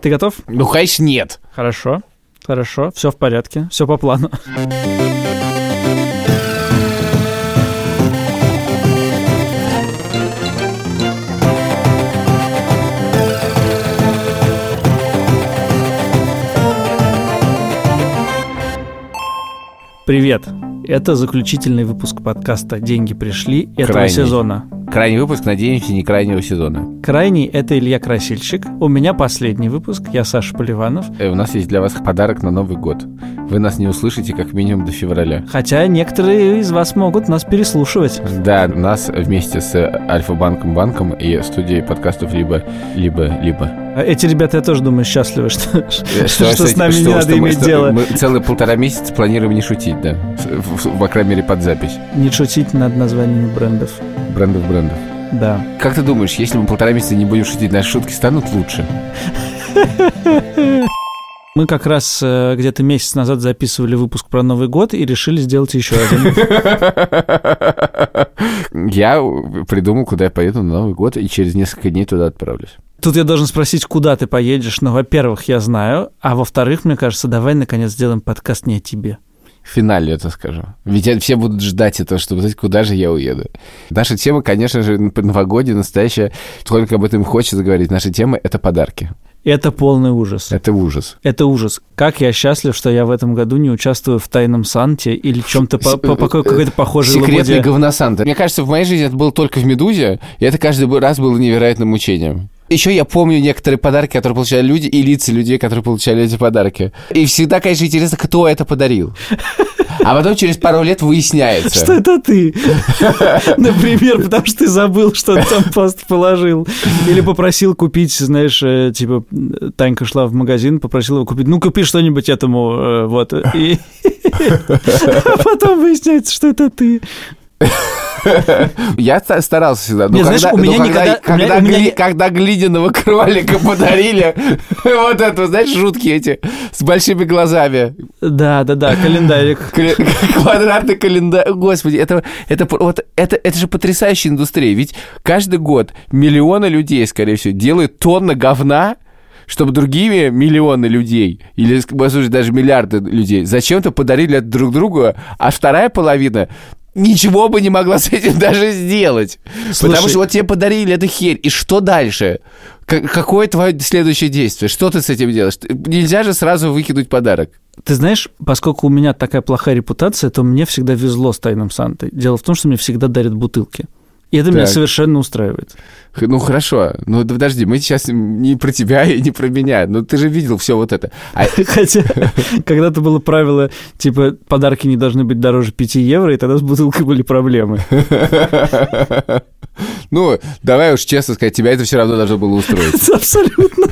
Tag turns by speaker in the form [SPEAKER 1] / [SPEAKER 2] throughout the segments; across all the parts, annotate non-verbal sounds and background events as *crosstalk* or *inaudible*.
[SPEAKER 1] Ты готов?
[SPEAKER 2] Ну, конечно, нет.
[SPEAKER 1] Хорошо. Хорошо. Все в порядке. Все по плану. Привет! Это заключительный выпуск подкаста «Деньги пришли» этого
[SPEAKER 2] Крайний.
[SPEAKER 1] сезона.
[SPEAKER 2] Крайний выпуск, надеемся, не крайнего сезона.
[SPEAKER 1] Крайний – это Илья Красильщик. У меня последний выпуск, я Саша Поливанов.
[SPEAKER 2] Э, У нас есть для вас подарок на Новый год. Вы нас не услышите как минимум до февраля.
[SPEAKER 1] Хотя некоторые из вас могут нас переслушивать.
[SPEAKER 2] Да, нас вместе с Альфа-банком банком и студией подкастов либо, либо, либо.
[SPEAKER 1] Эти ребята, я тоже думаю, счастливы, *laughs* что,
[SPEAKER 2] Э,
[SPEAKER 1] что, с
[SPEAKER 2] эти-
[SPEAKER 1] нами не
[SPEAKER 2] что-
[SPEAKER 1] надо
[SPEAKER 2] что
[SPEAKER 1] иметь
[SPEAKER 2] что
[SPEAKER 1] дело.
[SPEAKER 2] Мы целые полтора месяца планируем не шутить, да. В- по крайней мере, под запись.
[SPEAKER 1] Не шутить над названиями брендов.
[SPEAKER 2] Брендов брендов.
[SPEAKER 1] Да.
[SPEAKER 2] Как ты думаешь, если мы полтора месяца не будем шутить, наши шутки станут лучше? *laughs*
[SPEAKER 1] Мы как раз э, где-то месяц назад записывали выпуск про Новый год и решили сделать еще один. *laughs*
[SPEAKER 2] Я придумал, куда я поеду на Новый год, и через несколько дней туда отправлюсь.
[SPEAKER 1] Тут я должен спросить, куда ты поедешь. Ну, во-первых, я знаю, а во-вторых, мне кажется, давай наконец сделаем подкаст не о тебе.
[SPEAKER 2] В финале это скажу. Ведь все будут ждать этого, чтобы знать, куда же я уеду. Наша тема, конечно же, новогодняя, настоящая. Только об этом хочется говорить. Наша тема — это подарки.
[SPEAKER 1] Это полный ужас.
[SPEAKER 2] Это ужас.
[SPEAKER 1] Это ужас. Как я счастлив, что я в этом году не участвую в тайном Санте или чем-то по, по- по- какой-то похожей
[SPEAKER 2] Секретный говносанта. Мне кажется, в моей жизни это было только в «Медузе», и это каждый раз было невероятным мучением. Еще я помню некоторые подарки, которые получали люди, и лица людей, которые получали эти подарки. И всегда, конечно, интересно, кто это подарил. А потом через пару лет выясняется.
[SPEAKER 1] Что это ты? *laughs* Например, потому что ты забыл, что ты там пост положил. Или попросил купить, знаешь, э, типа, Танька шла в магазин, попросила его купить, ну, купи что-нибудь этому, э, вот. И *laughs* а потом выясняется, что это ты.
[SPEAKER 2] Я ста- старался всегда.
[SPEAKER 1] Не, знаешь, у меня никогда-
[SPEAKER 2] когда, глиняного кролика подарили, *laughs* вот это, знаешь, жуткие эти, с большими глазами,
[SPEAKER 1] Да, да, да, календарик. *laughs*
[SPEAKER 2] Квадратный календарь. Господи, это, это, вот, это, это же потрясающая индустрия. Ведь каждый год миллионы людей, скорее всего, делают тонны говна, чтобы другие миллионы людей, или, послушай, даже миллиарды людей, зачем-то подарили это друг другу, а вторая половина ничего бы не могла с этим *laughs* даже сделать.
[SPEAKER 1] Слушай-
[SPEAKER 2] Потому что вот тебе подарили эту херь, и что дальше? Какое твое следующее действие? Что ты с этим делаешь? Нельзя же сразу выкинуть подарок.
[SPEAKER 1] Ты знаешь, поскольку у меня такая плохая репутация, то мне всегда везло с Тайным Сантой. Дело в том, что мне всегда дарят бутылки. И это меня
[SPEAKER 2] Так.
[SPEAKER 1] совершенно устраивает.
[SPEAKER 2] Ну хорошо, ну да подожди, мы сейчас не про тебя и не про меня, ну ты же видел все вот это. А- *laughs*
[SPEAKER 1] Хотя когда-то было правило, типа, подарки не должны быть дороже 5 евро, и тогда с бутылкой были проблемы. *laughs*
[SPEAKER 2] ну, давай уж честно сказать, тебя это все равно должно было устроить. *laughs*
[SPEAKER 1] Абсолютно.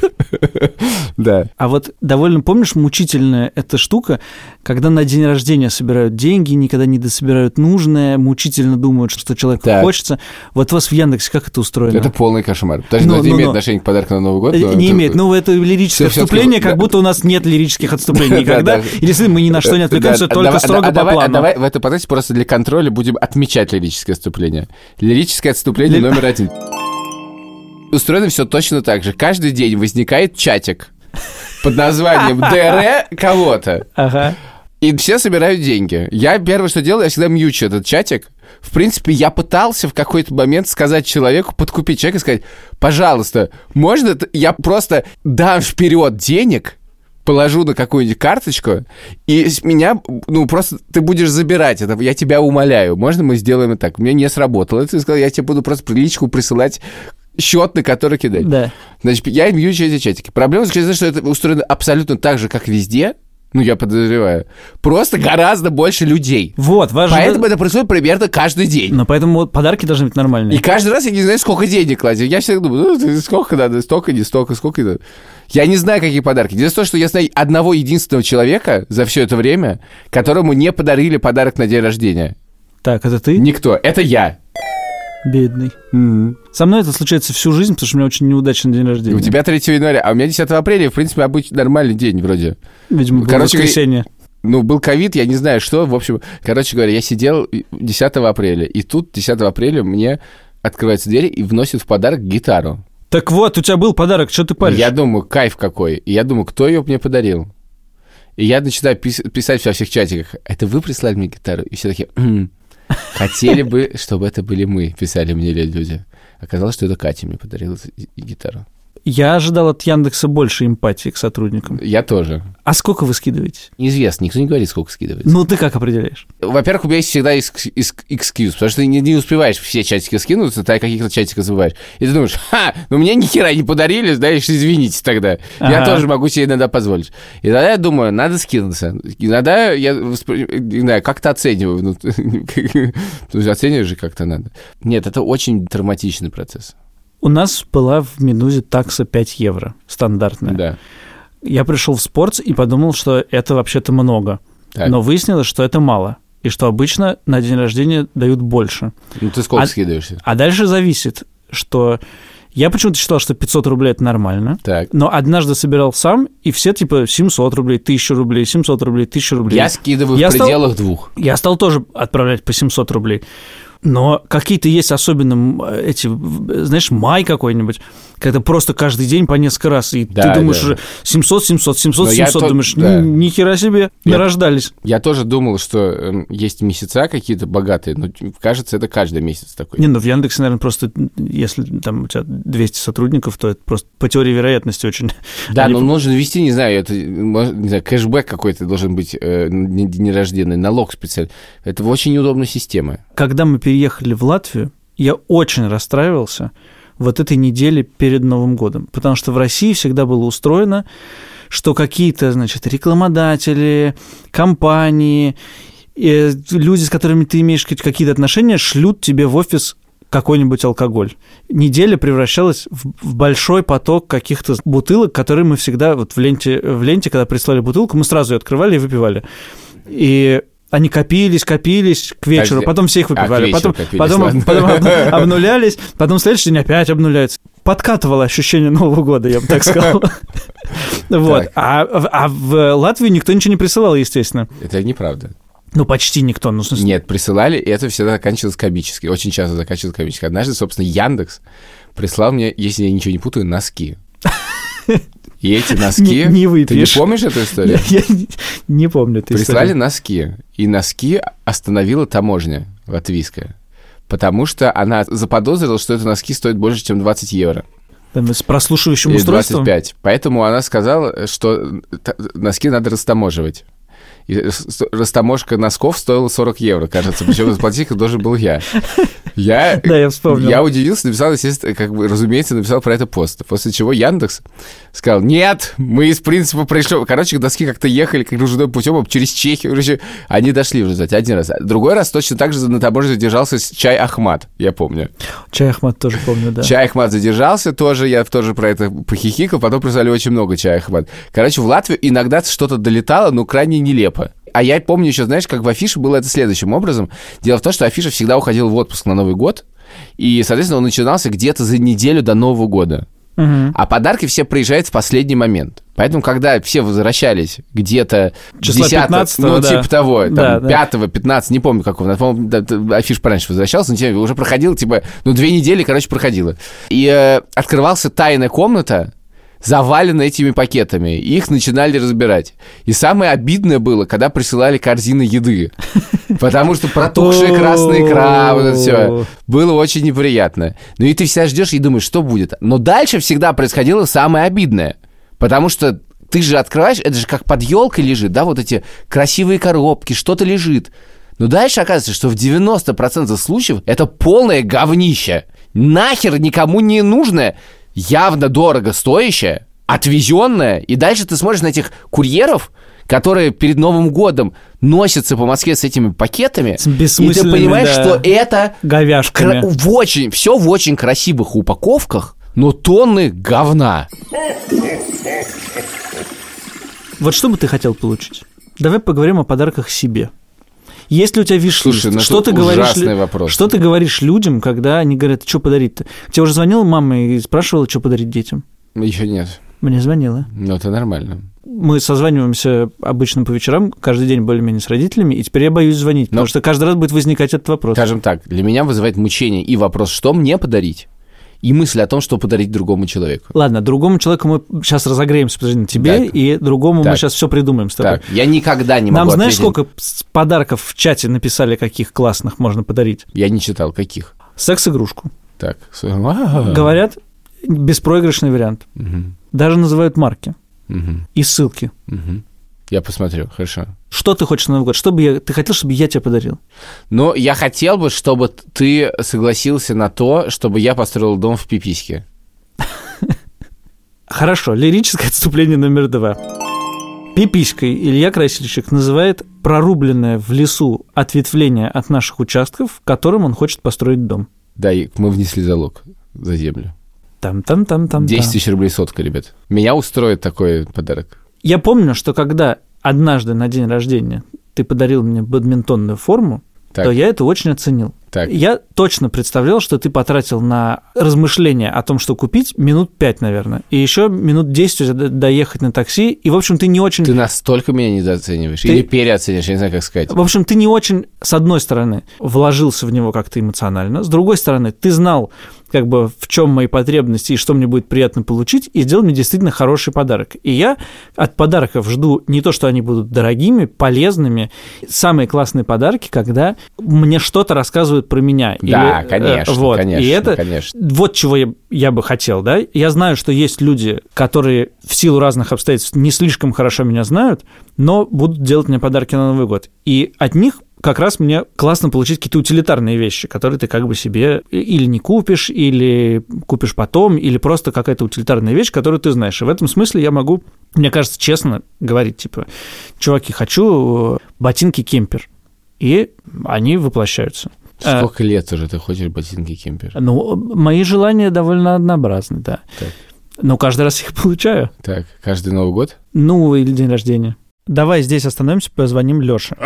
[SPEAKER 2] Да.
[SPEAKER 1] А вот довольно, помнишь, мучительная эта штука, когда на день рождения собирают деньги, никогда не дособирают нужное, мучительно думают, что человеку хочется. Вот у вас в Яндексе как это устроено?
[SPEAKER 2] Это полный кошмар. Подожди,
[SPEAKER 1] Ну,
[SPEAKER 2] это
[SPEAKER 1] ну,
[SPEAKER 2] имеет
[SPEAKER 1] ну.
[SPEAKER 2] отношение к подарку на Новый год?
[SPEAKER 1] Э, Не
[SPEAKER 2] это-
[SPEAKER 1] имеет. Ну, это лирическое
[SPEAKER 2] всё-таки,
[SPEAKER 1] отступление, как
[SPEAKER 2] да.
[SPEAKER 1] будто у нас нет лирических отступлений *laughs* никогда.
[SPEAKER 2] Да, да.
[SPEAKER 1] И действительно, мы ни на что не отвлекаемся, только
[SPEAKER 2] давай-
[SPEAKER 1] строго
[SPEAKER 2] а
[SPEAKER 1] по
[SPEAKER 2] а
[SPEAKER 1] плану.
[SPEAKER 2] давай в этом подкасте просто для контроля будем отмечать лирическое отступление. Лирическое отступление номер один. Устроено все точно так же. Каждый день возникает чатик под названием ДР кого-то.
[SPEAKER 1] Ага.
[SPEAKER 2] И все собирают деньги. Я первое, что делаю, я всегда мьючу этот чатик. В принципе, я пытался в какой-то момент сказать человеку, подкупить человека и сказать, пожалуйста, можно я просто дам вперед денег, положу на какую-нибудь карточку, и с меня, ну, просто ты будешь забирать это, я тебя умоляю. Можно мы сделаем это так? Мне не сработало. Это сказал, я тебе буду просто приличку присылать счет, на который кидать.
[SPEAKER 1] Да.
[SPEAKER 2] Значит, я мьючу эти чатики. Проблема заключается что это устроено абсолютно так же, как везде, ну, я подозреваю. Просто гораздо больше людей.
[SPEAKER 1] Вот, важно...
[SPEAKER 2] Поэтому это происходит примерно каждый день.
[SPEAKER 1] Но поэтому вот подарки должны быть нормальные.
[SPEAKER 2] И каждый раз я не знаю, сколько денег кладет. Я всегда думаю, ну, сколько надо, столько, не столько, сколько надо. Я не знаю, какие подарки. Дело в том, что я знаю одного единственного человека за все это время, которому не подарили подарок на день рождения.
[SPEAKER 1] Так, это ты?
[SPEAKER 2] Никто. Это я.
[SPEAKER 1] Бедный. Со мной это случается всю жизнь, потому что у меня очень неудачный день рождения.
[SPEAKER 2] у тебя 3 января, а у меня 10 апреля, в принципе, обычный нормальный день вроде.
[SPEAKER 1] Видимо, было
[SPEAKER 2] Короче,
[SPEAKER 1] воскресенье.
[SPEAKER 2] Ну, был ковид, я не знаю что. В общем, короче говоря, я сидел 10 апреля, и тут 10 апреля мне открывается дверь и вносит в подарок гитару.
[SPEAKER 1] Так вот, у тебя был подарок, что ты паришь?
[SPEAKER 2] Я думаю, кайф какой. И я думаю, кто ее мне подарил? И я начинаю пис- писать во всех чатиках. Это вы прислали мне гитару? И все такие, «М, хотели бы, чтобы это были мы, писали мне люди. Оказалось, что это Катя мне подарила гитару.
[SPEAKER 1] Я ожидал от Яндекса больше эмпатии к сотрудникам.
[SPEAKER 2] Я тоже.
[SPEAKER 1] А сколько вы скидываете?
[SPEAKER 2] Неизвестно, никто не говорит, сколько скидывается.
[SPEAKER 1] Ну, ты как определяешь?
[SPEAKER 2] Во-первых, у меня есть всегда экс- экс- экскьюз, потому что ты не, не успеваешь все чатики скинуться, ты каких-то чатиках забываешь. И ты думаешь, ха, ну мне ни хера не подарили, знаешь, извините тогда. Я
[SPEAKER 1] Ага.
[SPEAKER 2] тоже могу себе иногда позволить. И тогда я думаю, надо скинуться. Иногда я воспри- не знаю, как-то оцениваю. Ну, *laughs* оцениваешь же как-то надо. Нет, это очень травматичный процесс.
[SPEAKER 1] У нас была в Медузе такса 5 евро, стандартная.
[SPEAKER 2] Да.
[SPEAKER 1] Я пришел в спорт и подумал, что это вообще-то много.
[SPEAKER 2] Так.
[SPEAKER 1] Но выяснилось, что это мало. И что обычно на день рождения дают больше.
[SPEAKER 2] Ну ты сколько
[SPEAKER 1] А-
[SPEAKER 2] скидываешься?
[SPEAKER 1] А дальше зависит, что... Я почему-то считал, что 500 рублей – это нормально.
[SPEAKER 2] Так.
[SPEAKER 1] Но однажды собирал сам, и все типа 700 рублей, 1000 рублей, 700 рублей, 1000 рублей.
[SPEAKER 2] Я скидываю
[SPEAKER 1] Я
[SPEAKER 2] в
[SPEAKER 1] стал-
[SPEAKER 2] пределах двух.
[SPEAKER 1] Я стал тоже отправлять по 700 рублей. Но какие-то есть особенно эти, знаешь, май какой-нибудь, когда просто каждый день по несколько раз, и
[SPEAKER 2] Да,
[SPEAKER 1] ты думаешь
[SPEAKER 2] да.
[SPEAKER 1] уже 700, 700, 700,
[SPEAKER 2] Но я
[SPEAKER 1] 700,
[SPEAKER 2] то-
[SPEAKER 1] думаешь,
[SPEAKER 2] да.
[SPEAKER 1] «Ни- хера себе,
[SPEAKER 2] Я-
[SPEAKER 1] нарождались.
[SPEAKER 2] Я тоже думал, что эм, есть месяца какие-то богатые, но кажется, это каждый месяц такой.
[SPEAKER 1] Не, ну в Яндексе, наверное, просто, если там у тебя 200 сотрудников, то это просто по теории вероятности очень...
[SPEAKER 2] Да,
[SPEAKER 1] Они
[SPEAKER 2] но нужно ввести, не знаю, это, не знаю, кэшбэк какой-то должен быть э, не- нерожденный, налог специальный. Это очень неудобная система.
[SPEAKER 1] Когда мы переехали в Латвию, я очень расстраивался вот этой неделе перед Новым годом, потому что в России всегда было устроено, что какие-то, значит, рекламодатели, компании, э, люди, с которыми ты имеешь какие-то отношения, шлют тебе в офис какой-нибудь алкоголь. Неделя превращалась в большой поток каких-то бутылок, которые мы всегда вот в ленте, в ленте, когда прислали бутылку, мы сразу ее открывали и выпивали. И они копились, копились к вечеру,
[SPEAKER 2] А,
[SPEAKER 1] потом все их
[SPEAKER 2] а,
[SPEAKER 1] выпивали,
[SPEAKER 2] вечеру
[SPEAKER 1] потом,
[SPEAKER 2] копились,
[SPEAKER 1] потом,
[SPEAKER 2] ладно.
[SPEAKER 1] потом об- *laughs* обнулялись, потом следующий день опять обнуляются. Подкатывало ощущение Нового года, я бы так сказал. *laughs* Вот. А в- а в Латвию никто ничего не присылал, естественно.
[SPEAKER 2] Это неправда.
[SPEAKER 1] Ну, почти никто. Ну, смысле,
[SPEAKER 2] Нет, присылали, и это всегда заканчивалось комически. Очень часто заканчивалось комически. Однажды, собственно, Яндекс прислал мне, если я ничего не путаю, носки. *laughs* И эти носки...
[SPEAKER 1] Не
[SPEAKER 2] Ты не помнишь эту историю?
[SPEAKER 1] Я, я не- помню эту
[SPEAKER 2] Прислали
[SPEAKER 1] историю.
[SPEAKER 2] носки, и носки остановила таможня латвийская, потому что она заподозрила, что эти носки стоят больше, чем 20 евро.
[SPEAKER 1] Там с прослушивающим
[SPEAKER 2] Или
[SPEAKER 1] устройством.
[SPEAKER 2] 25. Поэтому она сказала, что носки надо растаможивать. И растаможка носков стоила 40 евро, кажется. Причем заплатить их должен был я. Я, *laughs*
[SPEAKER 1] Да, я вспомнил.
[SPEAKER 2] я удивился, написал, естественно, как бы, разумеется, написал про это пост. После чего Яндекс сказал, нет, мы из принципа пришли. Короче, доски как-то ехали как кружным путем через Чехию. Короче, они дошли в результате один раз. Другой раз точно так же на таможне задержался чай Ахмат, я помню.
[SPEAKER 1] Чай Ахмат тоже помню, да.
[SPEAKER 2] Чай Ахмат задержался тоже, я тоже про это похихикал, потом прислали очень много чая Ахмат. Короче, в Латвию иногда что-то долетало, но крайне нелепо. А я помню еще, знаешь, как в афише было это следующим образом. Дело в том, что афиша всегда уходил в отпуск на Новый год, и, соответственно, он начинался где-то за неделю до Нового года.
[SPEAKER 1] Мгм.
[SPEAKER 2] А подарки все приезжают в последний момент. Поэтому, когда все возвращались где-то
[SPEAKER 1] Числа
[SPEAKER 2] 10
[SPEAKER 1] 15-го,
[SPEAKER 2] ну,
[SPEAKER 1] да.
[SPEAKER 2] типа того, там,
[SPEAKER 1] Да, да.
[SPEAKER 2] 5 15 не помню какого, по-моему, да, афиш пораньше возвращался, но тем- уже проходил, типа, ну, две недели, короче, проходило. И э, открывался тайная комната, заваленная этими пакетами, и их начинали разбирать. И самое обидное было, когда присылали корзины еды. *laughs* Потому что протухшая красная икра, вот это все. Было очень неприятно. Ну и ты всегда ждешь и думаешь, что будет. Но дальше всегда происходило самое обидное. Потому что ты же открываешь, это же как под елкой лежит, да, вот эти красивые коробки, что-то лежит. Но дальше оказывается, что в 90% случаев это полное говнище. Нахер никому не нужное, явно дорого стоящее, отвезенное. И дальше ты смотришь на этих курьеров, которые перед Новым годом носятся по Москве с этими пакетами.
[SPEAKER 1] С
[SPEAKER 2] И ты понимаешь,
[SPEAKER 1] да,
[SPEAKER 2] что это
[SPEAKER 1] говяшками.
[SPEAKER 2] кра- в очень, все в очень красивых упаковках, но тонны говна.
[SPEAKER 1] Вот что бы ты хотел получить? Давай поговорим о подарках себе. Есть ли у тебя виш
[SPEAKER 2] Слушай, ну
[SPEAKER 1] что ты говоришь?
[SPEAKER 2] вопрос.
[SPEAKER 1] Что ты говоришь людям, когда они говорят, что подарить-то? Тебе уже звонила мама и спрашивала, что подарить детям?
[SPEAKER 2] Еще нет.
[SPEAKER 1] Мне звонила.
[SPEAKER 2] Ну, это нормально.
[SPEAKER 1] Мы созваниваемся обычно по вечерам, каждый день более-менее с родителями, и теперь я боюсь звонить, потому
[SPEAKER 2] Но-
[SPEAKER 1] что каждый раз будет возникать этот вопрос.
[SPEAKER 2] Скажем так, для меня вызывает мучение и вопрос, что мне подарить, и мысль о том, что подарить другому человеку.
[SPEAKER 1] Ладно, другому человеку мы сейчас разогреемся, подожди, на тебе,
[SPEAKER 2] Так.
[SPEAKER 1] и другому мы
[SPEAKER 2] Так.
[SPEAKER 1] сейчас все придумаем с тобой.
[SPEAKER 2] Так, я никогда не могу
[SPEAKER 1] Нам знаешь,
[SPEAKER 2] ответить-
[SPEAKER 1] сколько подарков в чате написали, каких классных можно подарить?
[SPEAKER 2] Я не читал, каких.
[SPEAKER 1] Секс-игрушку.
[SPEAKER 2] Так. с- а,
[SPEAKER 1] Говорят, беспроигрышный вариант.
[SPEAKER 2] мгм,
[SPEAKER 1] Даже называют марки
[SPEAKER 2] мгм,
[SPEAKER 1] и ссылки.
[SPEAKER 2] мгм. Я посмотрю, хорошо.
[SPEAKER 1] Что ты хочешь на Новый год? Что бы я... Ты хотел, чтобы я тебе подарил?
[SPEAKER 2] Но я хотел бы, чтобы ты согласился на то, чтобы я построил дом в Пипиське.
[SPEAKER 1] Хорошо, лирическое отступление номер два. Пиписькой Илья Красильщик называет прорубленное в лесу ответвление от наших участков, которым он хочет построить дом.
[SPEAKER 2] Да, и мы внесли залог за землю.
[SPEAKER 1] Там-там-там-там.
[SPEAKER 2] 10 тысяч рублей сотка, ребят. Меня устроит такой подарок.
[SPEAKER 1] Я помню, что когда однажды на день рождения ты подарил мне бадминтонную форму,
[SPEAKER 2] Так.
[SPEAKER 1] то я это очень оценил.
[SPEAKER 2] Так.
[SPEAKER 1] Я точно представлял, что ты потратил на размышления о том, что купить, минут пять, наверное. И еще минут 10 у тебя до- доехать на такси. И, в общем, ты не очень...
[SPEAKER 2] Ты настолько меня недооцениваешь.
[SPEAKER 1] Ты-
[SPEAKER 2] Или переоцениваешь, я не знаю, как сказать.
[SPEAKER 1] В общем, ты не очень, с одной стороны, вложился в него как-то эмоционально, с другой стороны, ты знал, как бы, в чем мои потребности и что мне будет приятно получить, и сделал мне действительно хороший подарок. И я от подарков жду не то, что они будут дорогими, полезными. Самые классные подарки, когда мне что-то рассказывают про меня.
[SPEAKER 2] Да,
[SPEAKER 1] Или, э,
[SPEAKER 2] конечно,
[SPEAKER 1] вот.
[SPEAKER 2] конечно,
[SPEAKER 1] И это
[SPEAKER 2] конечно.
[SPEAKER 1] вот чего я, я бы хотел, да. Я знаю, что есть люди, которые в силу разных обстоятельств не слишком хорошо меня знают, но будут делать мне подарки на Новый год. И от них как раз мне классно получить какие-то утилитарные вещи, которые ты как бы себе или не купишь, или купишь потом, или просто какая-то утилитарная вещь, которую ты знаешь. И в этом смысле я могу, мне кажется, честно говорить, типа, чуваки, хочу э, ботинки кемпер. И они воплощаются. Э,
[SPEAKER 2] Сколько лет уже ты хочешь ботинки кемпер?
[SPEAKER 1] ну, мои желания довольно однообразны, да.
[SPEAKER 2] Так.
[SPEAKER 1] Но каждый раз их получаю.
[SPEAKER 2] Так, каждый Новый год?
[SPEAKER 1] Ну, или день рождения. Давай здесь остановимся, позвоним Лёше.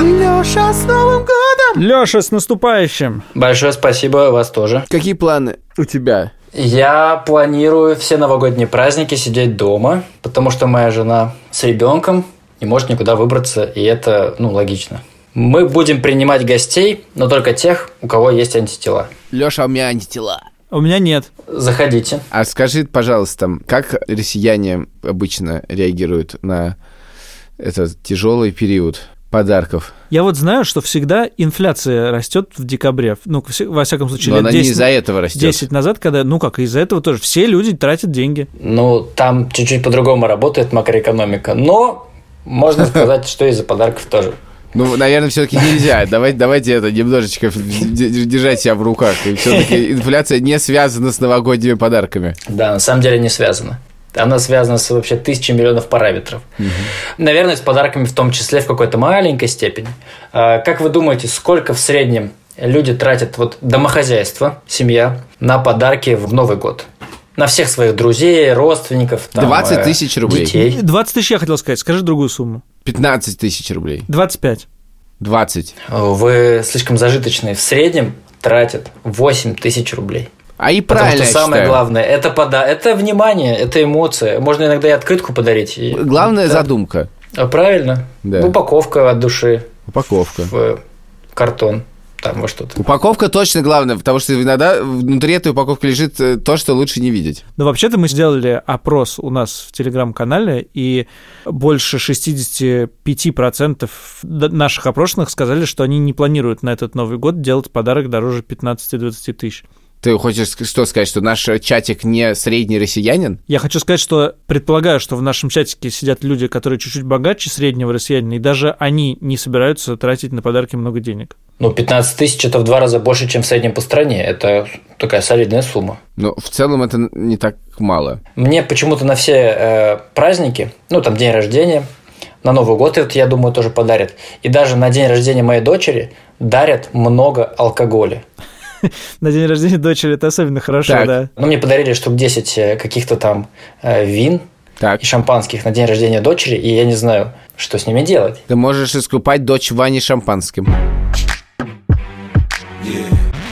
[SPEAKER 3] Леша, с Новым годом!
[SPEAKER 1] Лёша, с наступающим!
[SPEAKER 4] Большое спасибо, вас тоже.
[SPEAKER 2] Какие планы у тебя?
[SPEAKER 4] Я планирую все новогодние праздники сидеть дома, потому что моя жена с ребенком не может никуда выбраться, и это, ну, логично. Мы будем принимать гостей, но только тех, у кого есть антитела.
[SPEAKER 2] Леша, у меня антитела.
[SPEAKER 1] У меня нет.
[SPEAKER 4] Заходите.
[SPEAKER 2] А скажи, пожалуйста, как россияне обычно реагируют на этот тяжелый период подарков?
[SPEAKER 1] Я вот знаю, что всегда инфляция растет в декабре. Ну, во всяком случае,
[SPEAKER 2] Но
[SPEAKER 1] лет
[SPEAKER 2] она не
[SPEAKER 1] 10,
[SPEAKER 2] из-за этого растет.
[SPEAKER 1] 10 назад, когда, ну как, из-за этого тоже все люди тратят деньги.
[SPEAKER 4] Ну, там чуть-чуть по-другому работает макроэкономика, но можно сказать, что из-за подарков тоже.
[SPEAKER 2] Ну, наверное, все-таки нельзя. Давайте, давайте это немножечко держать себя в руках. И все-таки *laughs* инфляция не связана с новогодними подарками.
[SPEAKER 4] Да, на самом деле не связано. Она связана с вообще тысячей миллионов параметров. Наверное, с подарками в том числе в какой-то маленькой степени. А, Как вы думаете, сколько в среднем люди тратят, вот домохозяйство, семья, на подарки в Новый год? На всех своих друзей, родственников. там,
[SPEAKER 2] 20
[SPEAKER 4] э,
[SPEAKER 2] тысяч рублей.
[SPEAKER 4] Детей.
[SPEAKER 1] 20 тысяч я хотел сказать, скажи другую сумму.
[SPEAKER 2] 15 тысяч рублей.
[SPEAKER 1] 25.
[SPEAKER 2] 20.
[SPEAKER 4] Вы слишком зажиточные. В среднем тратят 8 тысяч рублей.
[SPEAKER 2] А и
[SPEAKER 4] Потому
[SPEAKER 2] правильно,
[SPEAKER 4] что
[SPEAKER 2] я
[SPEAKER 4] самое
[SPEAKER 2] считаю.
[SPEAKER 4] главное, это, пода... это внимание, это эмоция. Можно иногда и открытку подарить. и-
[SPEAKER 2] Главная
[SPEAKER 4] Да.
[SPEAKER 2] задумка.
[SPEAKER 4] А, Правильно.
[SPEAKER 2] Да.
[SPEAKER 4] Упаковка от души
[SPEAKER 2] Упаковка.
[SPEAKER 4] в картон. Там во что-то.
[SPEAKER 2] Упаковка точно главное, потому что иногда внутри этой упаковки лежит э, то, что лучше не видеть.
[SPEAKER 1] Но вообще-то мы сделали опрос у нас в Телеграм-канале, и больше 65% д- наших опрошенных сказали, что они не планируют на этот Новый год делать подарок дороже 15-20 тысяч.
[SPEAKER 2] Ты хочешь что сказать, что наш чатик не средний россиянин?
[SPEAKER 1] Я хочу сказать, что предполагаю, что в нашем чатике сидят люди, которые чуть-чуть богаче среднего россиянина, и даже они не собираются тратить на подарки много денег.
[SPEAKER 4] Ну, 15 тысяч это в два раза больше, чем в среднем по стране. Это такая солидная сумма.
[SPEAKER 2] Но в целом это не так мало.
[SPEAKER 4] Мне почему-то на все э, праздники, ну, там, день рождения, на Новый год, это, я думаю, тоже подарят. И даже на день рождения моей дочери дарят много алкоголя. *laughs*
[SPEAKER 1] На день рождения дочери это особенно хорошо,
[SPEAKER 2] Так.
[SPEAKER 1] да.
[SPEAKER 4] Ну, мне подарили штук 10 э, каких-то там э, вин
[SPEAKER 2] Так,
[SPEAKER 4] и шампанских на день рождения дочери, и я не знаю, что с ними делать.
[SPEAKER 2] ты можешь искупать дочь Вани шампанским.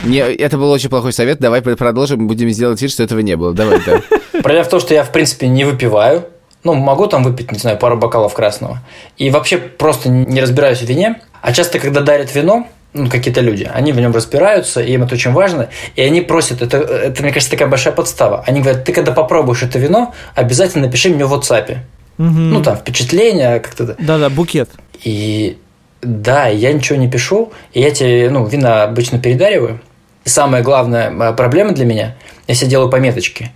[SPEAKER 2] Не, это был очень плохой совет. Давай продолжим, будем сделать вид, что этого не было. Давай, да. *laughs*
[SPEAKER 4] Проблема в том, что я, в принципе, не выпиваю. Ну, могу там выпить, не знаю, пару бокалов красного. И вообще просто не разбираюсь в вине. А часто, когда дарят вино, ну, какие-то люди, они в нем разбираются, и им это очень важно, и они просят, это, это, мне кажется, такая большая подстава. Они говорят, ты когда попробуешь это вино, обязательно напиши мне в WhatsApp.
[SPEAKER 1] Мгм.
[SPEAKER 4] Ну, там, впечатления как-то.
[SPEAKER 1] Да-да, букет.
[SPEAKER 4] И да, я ничего не пишу, и я тебе, ну, вина обычно передариваю. И самая главная э, проблема для меня, я себе делаю пометочки.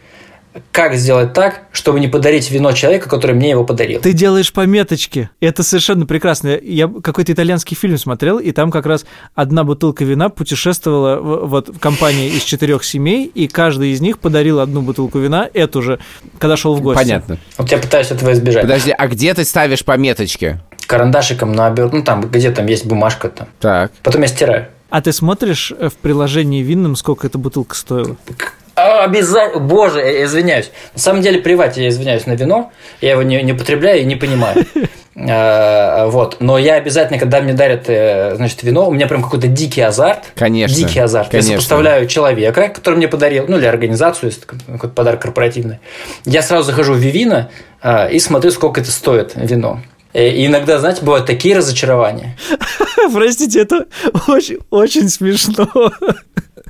[SPEAKER 4] Как сделать так, чтобы не подарить вино человеку, который мне его подарил?
[SPEAKER 1] Ты делаешь пометочки. Это совершенно прекрасно. Я какой-то итальянский фильм смотрел, и там как раз одна бутылка вина путешествовала в, вот в компании из четырех семей, и каждый из них подарил одну бутылку вина, эту же, когда шел в гости.
[SPEAKER 2] Понятно.
[SPEAKER 4] Вот я пытаюсь этого избежать.
[SPEAKER 2] Подожди, а где ты ставишь пометочки?
[SPEAKER 4] Карандашиком на обер... ну там, где там есть бумажка там.
[SPEAKER 2] Так.
[SPEAKER 4] Потом я стираю.
[SPEAKER 1] А ты смотришь в приложении винном, сколько эта бутылка стоила?
[SPEAKER 4] Обязательно, боже, я извиняюсь. На самом деле, плевать, я извиняюсь на вино, я его не, не употребляю и не понимаю. *laughs* Э, Вот, но я обязательно, когда мне дарят, э, значит, вино, у меня прям какой-то дикий азарт.
[SPEAKER 2] Конечно,
[SPEAKER 4] Дикий азарт.
[SPEAKER 2] конечно.
[SPEAKER 4] Я сопоставляю человека, который мне подарил, ну или организацию, если это какой-то подарок корпоративный. Я сразу захожу в Вивина э, и смотрю, сколько это стоит вино. И иногда, знаете, бывают такие разочарования. *laughs*
[SPEAKER 1] Простите, это очень, очень смешно.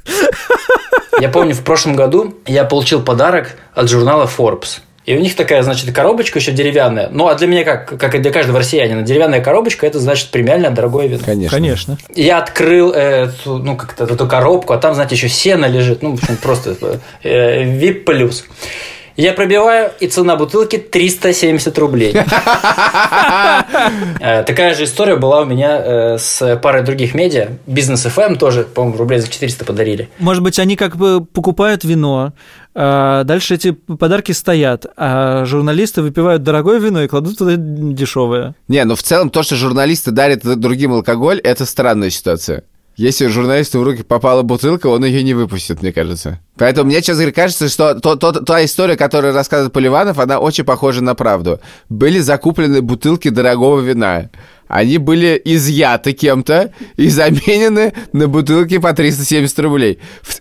[SPEAKER 1] *laughs*
[SPEAKER 4] Я помню, в прошлом году я получил подарок от журнала Forbes. И у них такая, значит, коробочка еще деревянная. Ну, а для меня, как, как и для каждого россиянина, деревянная коробочка – это, значит, премиальное дорогое вино.
[SPEAKER 2] Конечно.
[SPEAKER 1] Конечно.
[SPEAKER 4] Я открыл эту, ну, как-то эту коробку, а там, знаете, еще сено лежит. Ну, в общем, просто э, VIP плюс. Я пробиваю, и цена бутылки 370 рублей. *laughs* Э, Такая же история была у меня э, с парой других медиа. Бизнес FM тоже, по-моему, рублей за 400 подарили.
[SPEAKER 1] Может быть, они как бы покупают вино, а дальше эти подарки стоят, а журналисты выпивают дорогое вино и кладут туда дешевое.
[SPEAKER 2] Не, ну в целом то, что журналисты дарят другим алкоголь, это странная ситуация. Если журналисту в руки попала бутылка, он ее не выпустит, мне кажется. Поэтому мне, честно говоря, кажется, что то, то- та история, которую рассказывает Поливанов, она очень похожа на правду. Были закуплены бутылки дорогого вина. Они были изъяты кем-то и заменены на бутылки по 370 рублей.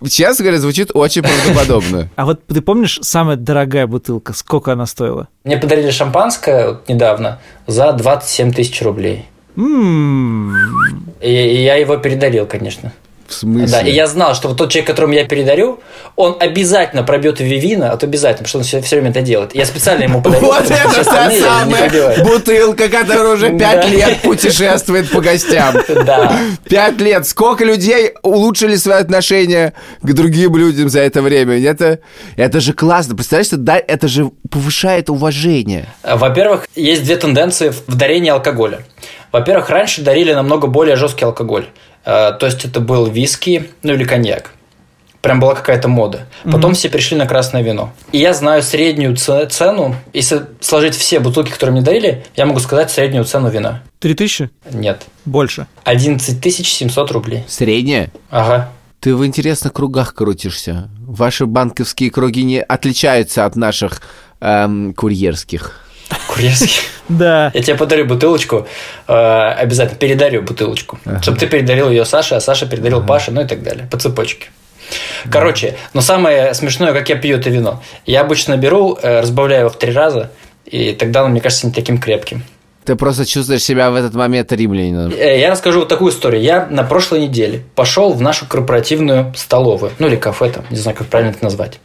[SPEAKER 2] Честно говоря, звучит очень правдоподобно. *laughs*
[SPEAKER 1] А вот ты помнишь, самая дорогая бутылка, сколько она стоила?
[SPEAKER 4] Мне подарили шампанское недавно за 27 тысяч рублей. И, и я его передарил, конечно.
[SPEAKER 2] В смысле?
[SPEAKER 4] Да, и я знал, что вот тот человек, которому я передарю, он обязательно пробьет Вивина, а то обязательно, потому что он все, время это делает. Я специально ему подарил.
[SPEAKER 2] Вот
[SPEAKER 4] что все
[SPEAKER 2] это та самая бутылка, которая уже пять лет путешествует по гостям.
[SPEAKER 4] Да.
[SPEAKER 2] Пять лет. Сколько людей улучшили свои отношения к другим людям за это время? Это, это же классно. Представляешь, это, да- это же повышает уважение.
[SPEAKER 4] Во-первых, есть две тенденции в дарении алкоголя. Во-первых, раньше дарили намного более жесткий алкоголь. Э, То есть это был виски, ну или коньяк. Прям была какая-то мода. Потом все перешли на красное вино. И я знаю среднюю цену. Если сложить все бутылки, которые мне дарили, я могу сказать среднюю цену вина.
[SPEAKER 1] Три тысячи?
[SPEAKER 4] Нет.
[SPEAKER 1] Больше.
[SPEAKER 4] 11 700 рублей.
[SPEAKER 2] Среднее?
[SPEAKER 4] Ага.
[SPEAKER 2] Ты в интересных кругах крутишься. Ваши банковские круги не отличаются от наших эм, курьерских.
[SPEAKER 4] Курьерский. *laughs*
[SPEAKER 1] Да.
[SPEAKER 4] Я тебе подарю бутылочку, э, обязательно передарю бутылочку, чтобы ты передарил ее Саше, а Саша передарил Паше, ну и так далее, по цепочке. Короче, но самое смешное, как я пью это вино. Я обычно беру, э, разбавляю его в три раза, и тогда оно, мне кажется, не таким крепким.
[SPEAKER 2] Ты просто чувствуешь себя в этот момент римлянином.
[SPEAKER 4] Э, Я расскажу вот такую историю. Я на прошлой неделе пошел в нашу корпоративную столовую, ну или кафе там, не знаю, как правильно это назвать.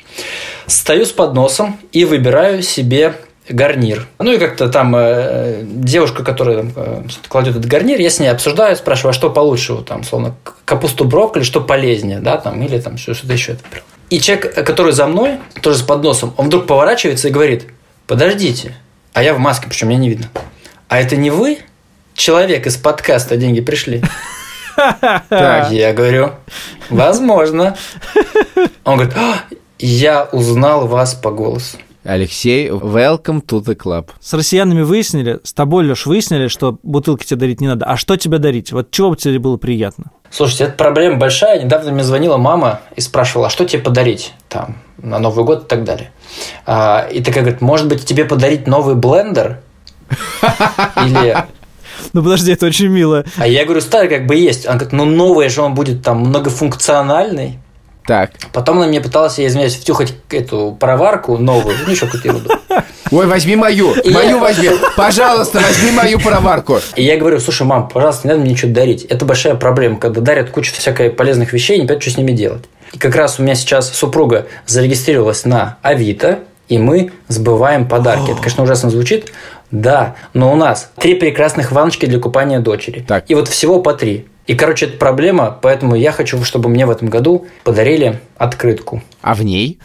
[SPEAKER 4] Стою с подносом и выбираю себе гарнир. Ну и как-то там э, девушка, которая там, э, кладет этот гарнир, я с ней обсуждаю, спрашиваю, а что получше, вот там, словно капусту брокколи, что полезнее, да, там, или там что- что-то еще. И человек, э, который за мной, тоже с подносом, он вдруг поворачивается и говорит, подождите, а я в маске, причем меня не видно. А это не вы, человек из подкаста «Деньги пришли»?
[SPEAKER 2] Так.
[SPEAKER 4] Я говорю, возможно. Он говорит, «А, я узнал вас по голосу.
[SPEAKER 2] Алексей, welcome to the club.
[SPEAKER 1] С россиянами выяснили, с тобой, Леш, выяснили, что бутылки тебе дарить не надо. А что тебе дарить? Вот чего бы тебе было приятно?
[SPEAKER 4] Слушайте, это проблема большая. Недавно мне звонила мама и спрашивала, а что тебе подарить там на Новый год и так далее. А, и такая говорит, может быть, тебе подарить новый блендер? *laughs* Или...
[SPEAKER 1] Ну подожди, это очень мило.
[SPEAKER 4] А я говорю, старый как бы есть. Она говорит, ну новый же он будет там многофункциональный.
[SPEAKER 2] Так.
[SPEAKER 4] Потом она мне пыталась, я извиняюсь, втюхать эту пароварку новую, ну еще какую-то ерунду.
[SPEAKER 2] Ой, возьми мою, мою возьми. Пожалуйста, возьми мою пароварку.
[SPEAKER 4] И я говорю, слушай, мам, пожалуйста, не надо мне ничего дарить. Это большая проблема, когда дарят кучу всякой полезных вещей, и не понятно, что с ними делать. И как раз у меня сейчас супруга зарегистрировалась на Авито, и мы сбываем подарки. Это, конечно, ужасно звучит, да, но у нас три прекрасных ванночки для купания дочери.
[SPEAKER 2] Так.
[SPEAKER 4] И вот всего по три. И, короче, это проблема, поэтому я хочу, чтобы мне в этом году подарили открытку.
[SPEAKER 2] А в ней?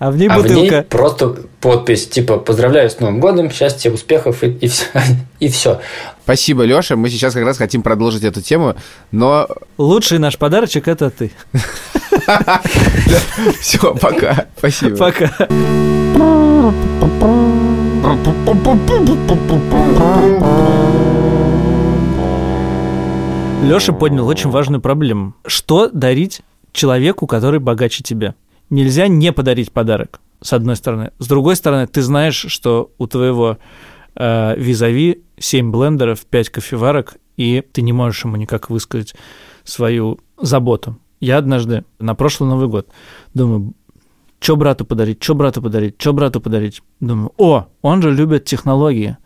[SPEAKER 1] А в ней
[SPEAKER 4] А в ней
[SPEAKER 1] бутылка.
[SPEAKER 4] просто подпись, типа, поздравляю с Новым годом, счастья, успехов и, и все. *laughs* И все.
[SPEAKER 2] Спасибо, Леша. Мы сейчас как раз хотим продолжить эту тему, но
[SPEAKER 1] Лучший наш подарочек это ты. *laughs*
[SPEAKER 2] все, пока. Спасибо.
[SPEAKER 1] Пока. *laughs* Леша поднял очень важную проблему. Что дарить человеку, который богаче тебя? Нельзя не подарить подарок, с одной стороны. С другой стороны, ты знаешь, что у твоего э, визави 7 блендеров, 5 кофеварок, и ты не можешь ему никак высказать свою заботу. Я однажды на прошлый Новый год думаю, что брату подарить, что брату подарить, что брату подарить. Думаю, о, он же любит технологии.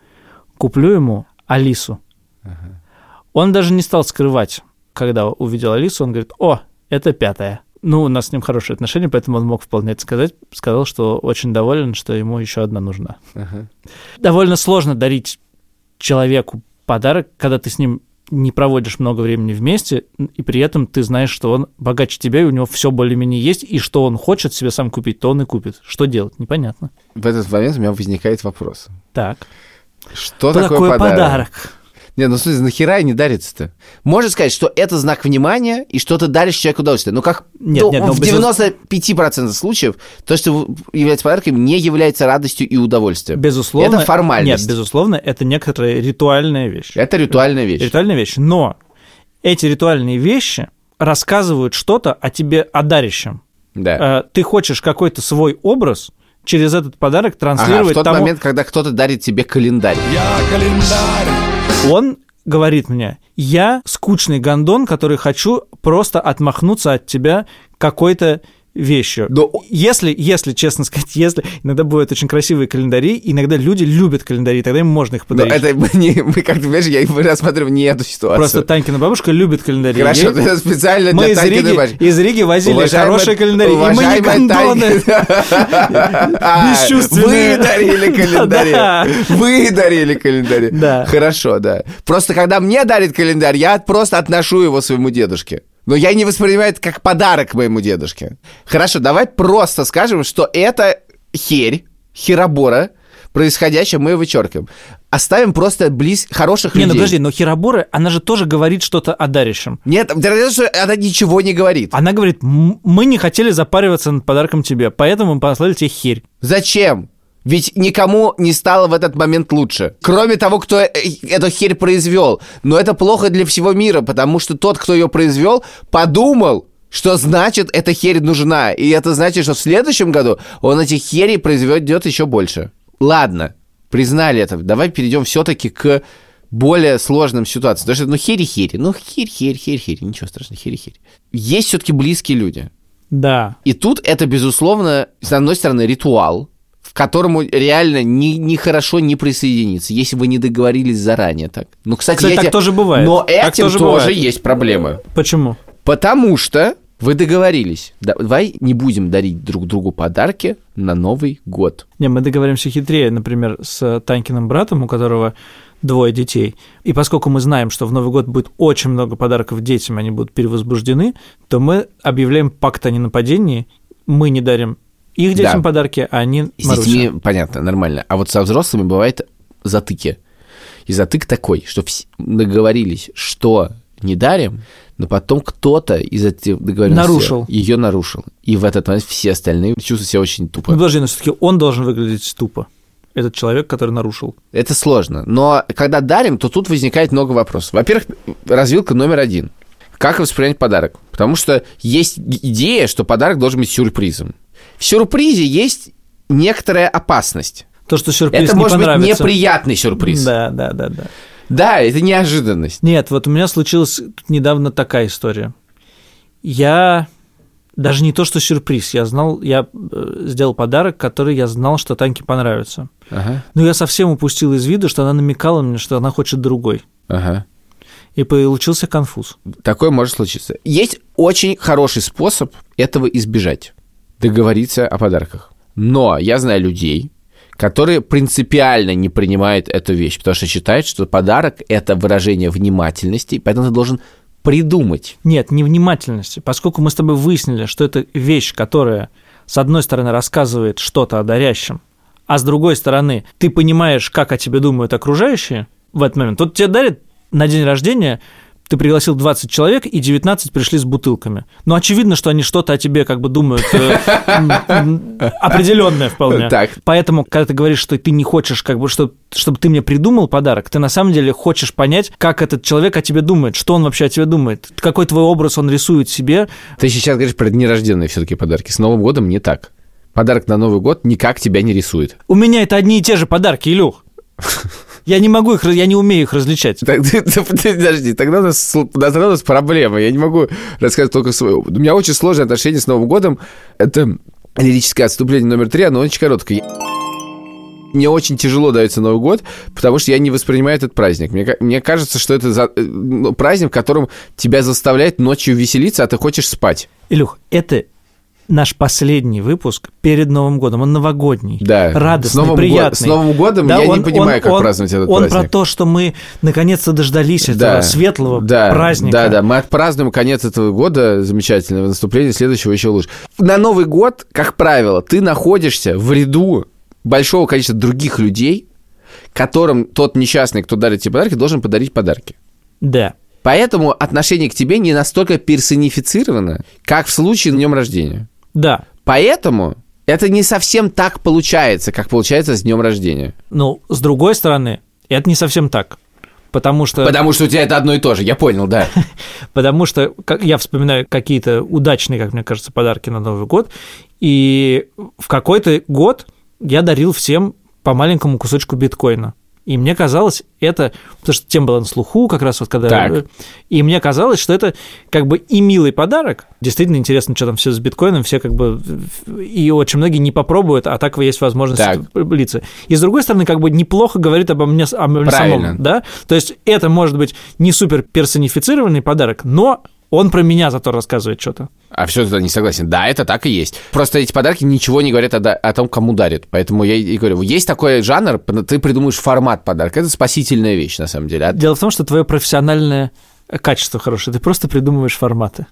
[SPEAKER 1] Куплю ему Алису. Он даже не стал скрывать, когда увидел Алису, он говорит, о, это пятая. Ну, у нас с ним хорошие отношения, поэтому он мог вполне это сказать. Сказал, что очень доволен, что ему еще одна нужна.
[SPEAKER 2] Ага.
[SPEAKER 1] Довольно сложно дарить человеку подарок, когда ты с ним не проводишь много времени вместе, и при этом ты знаешь, что он богаче тебя, и у него все более-менее есть, и что он хочет себе сам купить, то он и купит. Что делать? Непонятно.
[SPEAKER 2] В этот момент у меня возникает вопрос.
[SPEAKER 1] Так.
[SPEAKER 2] Что,
[SPEAKER 1] Что
[SPEAKER 2] такое,
[SPEAKER 1] такое
[SPEAKER 2] подарок?
[SPEAKER 1] подарок?
[SPEAKER 2] Не, ну слушай, нахера не дарится-то? Можно сказать, что это знак внимания, и что ты даришь человеку удовольствие. Ну, как
[SPEAKER 1] Нет, нет, ну,
[SPEAKER 2] в
[SPEAKER 1] безус-
[SPEAKER 2] 95% случаев то, что является подарком, не является радостью и удовольствием.
[SPEAKER 1] Безусловно.
[SPEAKER 2] Это формальность.
[SPEAKER 1] Нет, безусловно, это некоторая ритуальная вещь.
[SPEAKER 2] Это ритуальная вещь.
[SPEAKER 1] Ритуальная вещь. Но эти ритуальные вещи рассказывают что-то о тебе, о дарящем.
[SPEAKER 2] Да.
[SPEAKER 1] Э, Ты хочешь какой-то свой образ через этот подарок
[SPEAKER 2] Ага, в
[SPEAKER 1] транслировать
[SPEAKER 2] тот
[SPEAKER 1] тому,
[SPEAKER 2] момент, когда кто-то дарит тебе календарь.
[SPEAKER 1] Он говорит мне, я скучный гондон, который хочу просто отмахнуться от тебя какой-то вещью.
[SPEAKER 2] Но-
[SPEAKER 1] Если, если, честно сказать, *laughs* если иногда бывают очень красивые календари, иногда люди любят календари, тогда им можно их
[SPEAKER 2] Но
[SPEAKER 1] подарить.
[SPEAKER 2] это мы, не, мы как-то, понимаешь, я рассматриваю не эту ситуацию.
[SPEAKER 1] Просто Танькина бабушка любит календари.
[SPEAKER 2] Хорошо,
[SPEAKER 1] Ей-
[SPEAKER 2] это специально
[SPEAKER 1] Мы
[SPEAKER 2] для
[SPEAKER 1] из
[SPEAKER 2] Танькиной
[SPEAKER 1] Риги,
[SPEAKER 2] бабушки.
[SPEAKER 1] из Риги возили
[SPEAKER 2] Уважаемая-
[SPEAKER 1] хорошие календари, и мы не гондоны. *laughs*
[SPEAKER 2] А,
[SPEAKER 1] Бесчувственные.
[SPEAKER 2] Вы дарили *laughs* календари.
[SPEAKER 1] Да.
[SPEAKER 2] Вы дарили календари.
[SPEAKER 1] Да.
[SPEAKER 2] Хорошо, да. Просто когда мне дарит календарь, я просто отношу его своему дедушке. Но я не воспринимаю это как подарок моему дедушке. Хорошо, давай просто скажем, что это херь, херобора, происходящее мы вычеркиваем. Оставим просто близ хороших
[SPEAKER 1] Не,
[SPEAKER 2] людей.
[SPEAKER 1] ну подожди, но Хиробора, она же тоже говорит что-то о дарящем.
[SPEAKER 2] Нет, она ничего не говорит.
[SPEAKER 1] Она говорит, «М- мы не хотели запариваться над подарком тебе, поэтому мы послали тебе херь.
[SPEAKER 2] Зачем? Ведь никому не стало в этот момент лучше. Кроме того, кто э- эту херь произвел. Но это плохо для всего мира, потому что тот, кто ее произвел, подумал, что значит эта херь нужна. И это значит, что в следующем году он эти хери произведет еще больше. Ладно, признали это. Давай перейдем все-таки к более сложным ситуациям. Потому что, ну, хери-хери. Ну, херь-херь, херь-херь. Ничего страшного, хери-херь. Есть все-таки близкие люди.
[SPEAKER 1] Да.
[SPEAKER 2] И тут это, безусловно, с одной стороны, ритуал, которому реально ни, ни хорошо не присоединиться, если вы не договорились заранее так. Ну, кстати,
[SPEAKER 1] Кстати, так
[SPEAKER 2] тебе-
[SPEAKER 1] тоже бывает.
[SPEAKER 2] Но
[SPEAKER 1] Так
[SPEAKER 2] этим
[SPEAKER 1] тоже
[SPEAKER 2] тоже,
[SPEAKER 1] бывает.
[SPEAKER 2] есть проблемы.
[SPEAKER 1] Почему?
[SPEAKER 2] Потому что вы договорились. Давай не будем дарить друг другу подарки на Новый год.
[SPEAKER 1] Не, мы договоримся хитрее, например, с Танькиным братом, у которого двое детей. И поскольку мы знаем, что в Новый год будет очень много подарков детям, они будут перевозбуждены, то мы объявляем пакт о ненападении, мы не дарим их детям
[SPEAKER 2] Да.
[SPEAKER 1] подарки, а они
[SPEAKER 2] С
[SPEAKER 1] Марусе.
[SPEAKER 2] детьми понятно, нормально. А вот со взрослыми бывает затыки. И затык такой, что договорились, что не дарим, но потом кто-то из этих договоренностей
[SPEAKER 1] Нарушил.
[SPEAKER 2] ее нарушил. И в этот момент все остальные чувствуют себя очень
[SPEAKER 1] Ну,
[SPEAKER 2] тупо.
[SPEAKER 1] подожди, но все-таки он должен выглядеть тупо. Этот человек, который нарушил.
[SPEAKER 2] Это сложно. Но когда дарим, то тут возникает много вопросов. Во-первых, развилка номер один. Как воспринять подарок? Потому что есть идея, что подарок должен быть сюрпризом. В сюрпризе есть некоторая опасность.
[SPEAKER 1] То, что сюрприз
[SPEAKER 2] Это
[SPEAKER 1] не
[SPEAKER 2] может быть
[SPEAKER 1] понравится.
[SPEAKER 2] неприятный сюрприз.
[SPEAKER 1] Да, да, да, да.
[SPEAKER 2] Да, это неожиданность.
[SPEAKER 1] Нет, вот у меня случилась тут недавно такая история. Я Даже не то, что сюрприз. Я знал, я э, сделал подарок, который я знал, что Таньке понравится.
[SPEAKER 2] Ага,
[SPEAKER 1] Но я совсем упустил из виду, что она намекала мне, что она хочет другой.
[SPEAKER 2] ага.
[SPEAKER 1] И получился конфуз.
[SPEAKER 2] Такое может случиться. Есть очень хороший способ этого избежать. Договориться о подарках. Но я знаю людей, которые принципиально не принимают эту вещь, потому что считают, что подарок – это выражение внимательности, поэтому ты должен придумать.
[SPEAKER 1] Нет, невнимательности. Поскольку мы с тобой выяснили, что это вещь, которая, с одной стороны, рассказывает что-то о дарящем, а с другой стороны, ты понимаешь, как о тебе думают окружающие в этот момент. Тут тебе дарят на день рождения ты пригласил 20 человек, и 19 пришли с бутылками. Ну, очевидно, что они что-то о тебе как бы думают определенное вполне.
[SPEAKER 2] Так.
[SPEAKER 1] Поэтому, когда ты говоришь, что ты не хочешь, как бы, что, чтобы ты мне придумал подарок, ты на самом деле хочешь понять, как этот человек о тебе думает, что он вообще о тебе думает, какой твой образ он рисует себе.
[SPEAKER 2] Ты сейчас говоришь про дни рождения все-таки подарки. С Новым годом не так. Подарок на Новый год никак тебя не рисует.
[SPEAKER 1] У меня это одни и те же подарки, Илюх. *laughs* Я не могу их, я не умею их различать. *laughs*
[SPEAKER 2] Подожди, тогда у нас, тогда у нас проблема. Я не могу рассказать только свой опыт. У меня очень сложные отношения с Новым годом. Это лирическое отступление номер три, оно очень короткое. Мне очень тяжело дается Новый год, потому что я не воспринимаю этот праздник. Мне, мне кажется, что это за- э, ну, праздник, в котором тебя заставляет ночью веселиться, а ты хочешь спать.
[SPEAKER 1] Илюх, это наш последний выпуск перед Новым годом. Он новогодний,
[SPEAKER 2] Да.
[SPEAKER 1] радостный,
[SPEAKER 2] С Новым
[SPEAKER 1] приятный.
[SPEAKER 2] с Новым годом я не понимаю, как праздновать этот
[SPEAKER 1] он
[SPEAKER 2] праздник.
[SPEAKER 1] про то, что мы наконец-то дождались этого светлого
[SPEAKER 2] да,
[SPEAKER 1] праздника.
[SPEAKER 2] Да, да, мы отпразднуем конец этого года замечательного, наступление следующего еще лучше. На Новый год, как правило, ты находишься в ряду большого количества других людей, которым тот несчастный, кто дарит тебе подарки, должен подарить подарки.
[SPEAKER 1] Да.
[SPEAKER 2] Поэтому отношение к тебе не настолько персонифицировано, как в случае днем рождения.
[SPEAKER 1] Да.
[SPEAKER 2] Поэтому это не совсем так получается, как получается с днем рождения.
[SPEAKER 1] Ну, с другой стороны, это не совсем так. Потому что,
[SPEAKER 2] Потому что у тебя это одно и то же, я понял, да. *laughs*
[SPEAKER 1] потому что как, я вспоминаю какие-то удачные, как мне кажется, подарки на Новый год, и в какой-то год я дарил всем по маленькому кусочку биткоина. И мне казалось, это, потому что тем было на слуху, как раз вот когда...
[SPEAKER 2] Так.
[SPEAKER 1] И мне казалось, что это как бы и милый подарок. Действительно интересно, что там все с биткоином, все как бы... И очень многие не попробуют, а так есть возможность влиться. И с другой стороны, как бы неплохо говорит обо мне, о мне
[SPEAKER 2] Правильно.
[SPEAKER 1] самом. Да? То есть это может быть не супер персонифицированный подарок, но он про меня зато рассказывает что-то.
[SPEAKER 2] А все туда не согласен. Да, это так и есть. Просто эти подарки ничего не говорят о, о том, кому дарят. Поэтому я и говорю, есть такой жанр, ты придумаешь формат подарка. Это спасительная вещь, на самом деле. А
[SPEAKER 1] Дело в том, что твое профессиональное качество хорошее. Ты просто придумываешь форматы.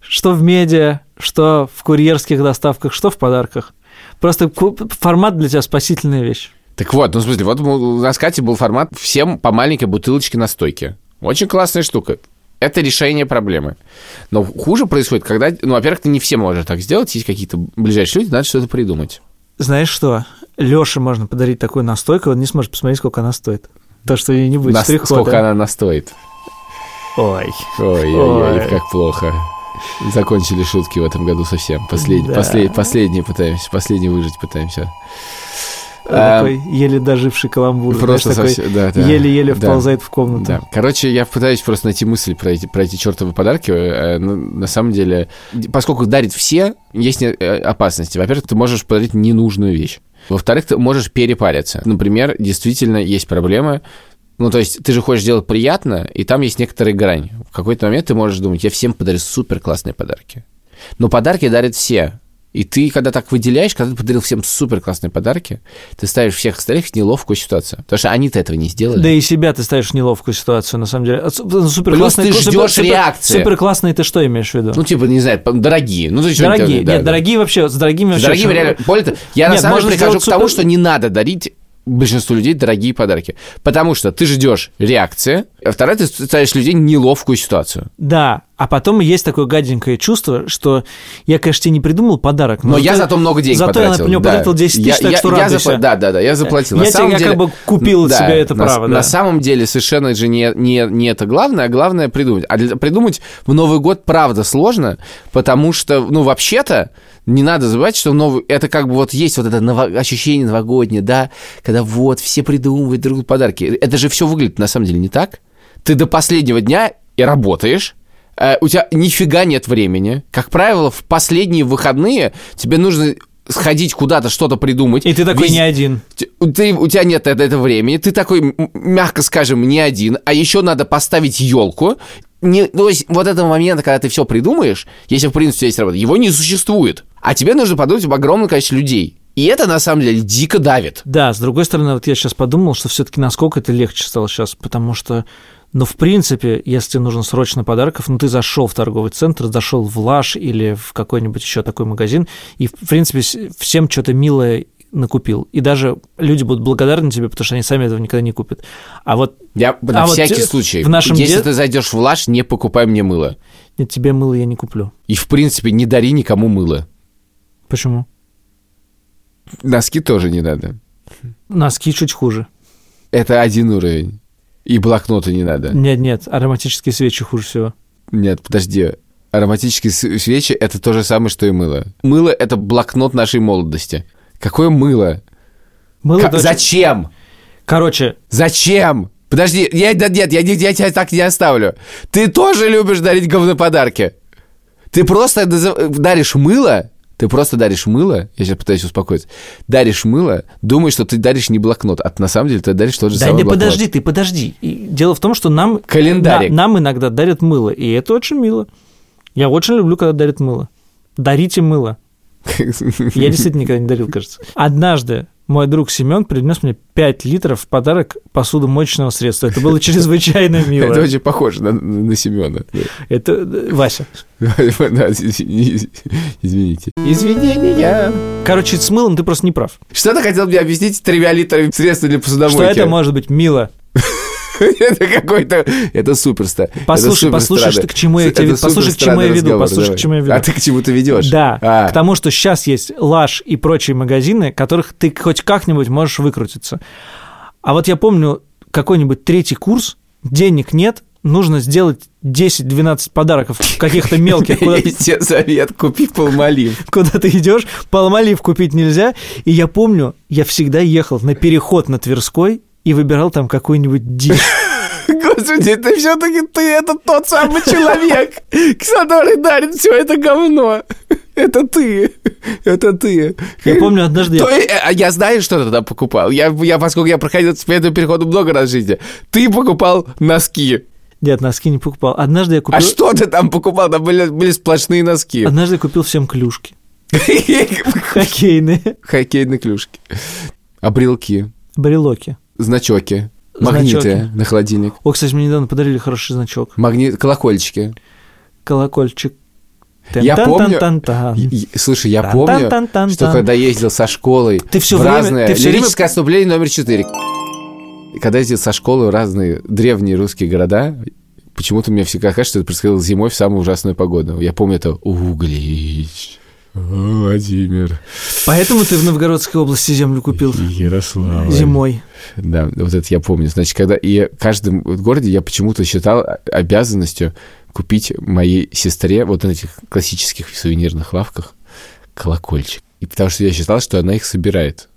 [SPEAKER 1] Что в медиа, что в курьерских доставках, что в подарках. Просто формат для тебя спасительная вещь.
[SPEAKER 2] Так вот, ну, в смысле, вот у нас Кате был формат всем по маленькой бутылочке на стойке. Очень классная штука. Это решение проблемы. Но хуже происходит, когда, ну, во-первых, ты не все можешь так сделать, есть какие-то ближайшие люди, надо что-то придумать.
[SPEAKER 1] Знаешь что? Лёше можно подарить такую настойку, он не сможет посмотреть, сколько она стоит. То, что ей не будет
[SPEAKER 2] Нас- сколько она настоит.
[SPEAKER 1] Ой.
[SPEAKER 2] Ой-ой-ой,
[SPEAKER 1] Ой.
[SPEAKER 2] как плохо. Закончили шутки в этом году совсем. Послед...
[SPEAKER 1] Да.
[SPEAKER 2] послед- Последние пытаемся, последний выжить пытаемся.
[SPEAKER 1] А, Такой еле доживший каламбур.
[SPEAKER 2] Просто
[SPEAKER 1] знаешь, такой
[SPEAKER 2] совсем, да, да.
[SPEAKER 1] еле-еле
[SPEAKER 2] Да.
[SPEAKER 1] вползает в комнату.
[SPEAKER 2] Да. Короче, я пытаюсь просто найти мысль про эти, про эти чертовы подарки. Э, ну, На самом деле, поскольку дарит все, есть опасности. Во-первых, ты можешь подарить ненужную вещь. Во-вторых, ты можешь перепариться. Например, действительно есть проблемы. Ну, то есть, ты же хочешь делать приятно, и там есть некоторая грань. В какой-то момент ты можешь думать, я всем подарю супер классные подарки. Но подарки дарят все. И ты, когда так выделяешь, когда ты подарил всем супер классные подарки, ты ставишь всех остальных в неловкую ситуацию. Потому что они-то этого не сделали.
[SPEAKER 1] Да и себя ты ставишь в неловкую ситуацию, на самом деле. Су- Супер
[SPEAKER 2] Плюс ты ждёшь реакции.
[SPEAKER 1] Супер классные ты что имеешь в виду?
[SPEAKER 2] Ну, типа, не знаю, дорогие. Ну, ты
[SPEAKER 1] дорогие.
[SPEAKER 2] да,
[SPEAKER 1] Нет,
[SPEAKER 2] да.
[SPEAKER 1] дорогие вообще, с дорогими
[SPEAKER 2] С
[SPEAKER 1] вообще...
[SPEAKER 2] дорогими
[SPEAKER 1] очень-
[SPEAKER 2] реально. Более того, я на
[SPEAKER 1] Нет,
[SPEAKER 2] самом
[SPEAKER 1] можно
[SPEAKER 2] деле прихожу к
[SPEAKER 1] сделать
[SPEAKER 2] тому,
[SPEAKER 1] супер-
[SPEAKER 2] что не надо дарить большинству людей дорогие подарки. Потому что ты ждешь реакции, а второе, ты ставишь людей в неловкую ситуацию.
[SPEAKER 1] Да, а потом есть такое гаденькое чувство, что я, конечно, тебе не придумал подарок,
[SPEAKER 2] Но я зато много денег
[SPEAKER 1] зато
[SPEAKER 2] потратил.
[SPEAKER 1] я на него
[SPEAKER 2] да.
[SPEAKER 1] потратил 10 тысяч,
[SPEAKER 2] Я-
[SPEAKER 1] так
[SPEAKER 2] я-
[SPEAKER 1] что
[SPEAKER 2] я
[SPEAKER 1] радуйся.
[SPEAKER 2] запла- Да, да, да, я заплатил.
[SPEAKER 1] Я
[SPEAKER 2] на
[SPEAKER 1] тебе-
[SPEAKER 2] самом
[SPEAKER 1] я
[SPEAKER 2] деле,
[SPEAKER 1] как бы купил
[SPEAKER 2] да,
[SPEAKER 1] себе это
[SPEAKER 2] на,
[SPEAKER 1] право,
[SPEAKER 2] На
[SPEAKER 1] да.
[SPEAKER 2] самом деле совершенно же не, не, не это главное, а главное придумать. А для- придумать в Новый год правда сложно, потому что, ну, вообще-то, не надо забывать, что новый, это как бы вот есть вот это ново- ощущение новогоднее, да, когда вот все придумывают друг другу подарки. Это же все выглядит на самом деле не так. Ты до последнего дня и работаешь, у тебя нифига нет времени. Как правило, в последние выходные тебе нужно сходить куда-то, что-то придумать.
[SPEAKER 1] И ты такой
[SPEAKER 2] Вез-
[SPEAKER 1] не один.
[SPEAKER 2] Ты, у тебя нет это, это времени, ты такой, мягко скажем, не один, а еще надо поставить елку. Не, то есть вот этого момента, когда ты все придумаешь, если в принципе есть работа, его не существует. А тебе нужно подумать об огромном количестве людей. И это на самом деле дико давит.
[SPEAKER 1] Да, с другой стороны, вот я сейчас подумал, что все-таки насколько это легче стало сейчас, потому что, ну, в принципе, если тебе нужно срочно подарков, ну, ты зашел в торговый центр, зашел в Лаш или в какой-нибудь еще такой магазин, и, в принципе, всем что-то милое накупил. И даже люди будут благодарны тебе, потому что они сами этого никогда не купят. А вот
[SPEAKER 2] Я на
[SPEAKER 1] А вот
[SPEAKER 2] всякий
[SPEAKER 1] те-
[SPEAKER 2] случай.
[SPEAKER 1] в нашем
[SPEAKER 2] если
[SPEAKER 1] де-
[SPEAKER 2] ты зайдешь в лаш, не покупай мне мыло.
[SPEAKER 1] нет, тебе мыло я не куплю.
[SPEAKER 2] И в принципе не дари никому мыло.
[SPEAKER 1] Почему?
[SPEAKER 2] Носки тоже не надо.
[SPEAKER 1] Носки чуть хуже.
[SPEAKER 2] Это один уровень. И блокноты не надо.
[SPEAKER 1] Нет, нет, ароматические свечи хуже всего.
[SPEAKER 2] Нет, подожди. Ароматические свечи — это то же самое, что и мыло. Мыло — это блокнот нашей молодости. Какое мыло?
[SPEAKER 1] Мыло дочь-
[SPEAKER 2] Зачем?
[SPEAKER 1] Короче,
[SPEAKER 2] Зачем? Подожди, я, да нет, я, не- я тебя так не оставлю. Ты тоже любишь дарить говноподарки. Ты просто даришь мыло, ты просто даришь мыло, я сейчас пытаюсь успокоиться, даришь мыло, думаешь, что ты даришь не блокнот, а на самом деле ты даришь тот же
[SPEAKER 1] Да
[SPEAKER 2] самый
[SPEAKER 1] не
[SPEAKER 2] блокнот.
[SPEAKER 1] подожди, ты подожди. И дело в том, что нам,
[SPEAKER 2] Календарик.
[SPEAKER 1] на- нам иногда дарят мыло, и это очень мило. Я очень люблю, когда дарят мыло. Дарите мыло. *laughs* Я действительно никогда не дарил, кажется. Однажды мой друг Семен принес мне 5 литров в подарок посудомоечного средства. Это было чрезвычайно *laughs* мило.
[SPEAKER 2] Это очень похоже на, на Семена.
[SPEAKER 1] Это э, Вася. *laughs*
[SPEAKER 2] извините. Извинения.
[SPEAKER 1] Короче, с мылом ты просто не прав.
[SPEAKER 2] Что ты хотел мне объяснить тремя литрами средства для
[SPEAKER 1] Что
[SPEAKER 2] посудомойки?
[SPEAKER 1] это может быть мило. *laughs*
[SPEAKER 2] Это какой-то... Это суперстар.
[SPEAKER 1] Послушай, послушай, что- к чему я тебе- послушай, к чему я веду, послушай, к чему я веду.
[SPEAKER 2] А ты к чему ты ведешь?
[SPEAKER 1] Да,
[SPEAKER 2] А.
[SPEAKER 1] к тому, что сейчас есть Лаш и прочие магазины, которых ты хоть как-нибудь можешь выкрутиться. А вот я помню какой-нибудь третий курс, денег нет, нужно сделать 10-12 подарков каких-то мелких, куда ты, *laughs*
[SPEAKER 2] тебе совет, купи полмолив. *laughs*
[SPEAKER 1] куда ты идешь, полмолив купить нельзя. И я помню, я всегда ехал на переход на Тверской и выбирал там какую-нибудь дичь. *laughs*
[SPEAKER 2] Господи, ты все-таки ты это тот самый человек, который дарит все это говно. Это ты. Это ты.
[SPEAKER 1] Я помню, однажды я
[SPEAKER 2] То а я знаю, что ты тогда покупал. Я, я, поскольку я проходил по этому переходу много раз в жизни, ты покупал носки.
[SPEAKER 1] Нет, носки не покупал. Однажды я купил...
[SPEAKER 2] А что ты там покупал? Там были, были сплошные носки.
[SPEAKER 1] Однажды я купил всем клюшки. *laughs* Хоккейные.
[SPEAKER 2] Хоккейные клюшки. Обрелки.
[SPEAKER 1] Брелоки.
[SPEAKER 2] Значоки. Магниты
[SPEAKER 1] Значоки.
[SPEAKER 2] на холодильник.
[SPEAKER 1] О, кстати, мне недавно подарили хороший значок.
[SPEAKER 2] Магнит, колокольчики.
[SPEAKER 1] Колокольчик.
[SPEAKER 2] Я помню- Слушай, я помню, что когда ездил со школой
[SPEAKER 1] Ты всё
[SPEAKER 2] в
[SPEAKER 1] время-
[SPEAKER 2] разные...
[SPEAKER 1] ты время-
[SPEAKER 2] Лирическое отступление номер четыре. Когда ездил со школы в разные древние русские города, почему-то мне всегда кажется, что это происходило зимой в самую ужасную погоду. Я помню это Углич, Владимир,
[SPEAKER 1] Поэтому ты в Новгородской области землю купил
[SPEAKER 2] Ярославль.
[SPEAKER 1] зимой.
[SPEAKER 2] Да, вот это я помню. Значит, когда и в каждом городе я почему-то считал обязанностью купить моей сестре вот на этих классических сувенирных лавках колокольчик. И потому что я считал, что она их собирает.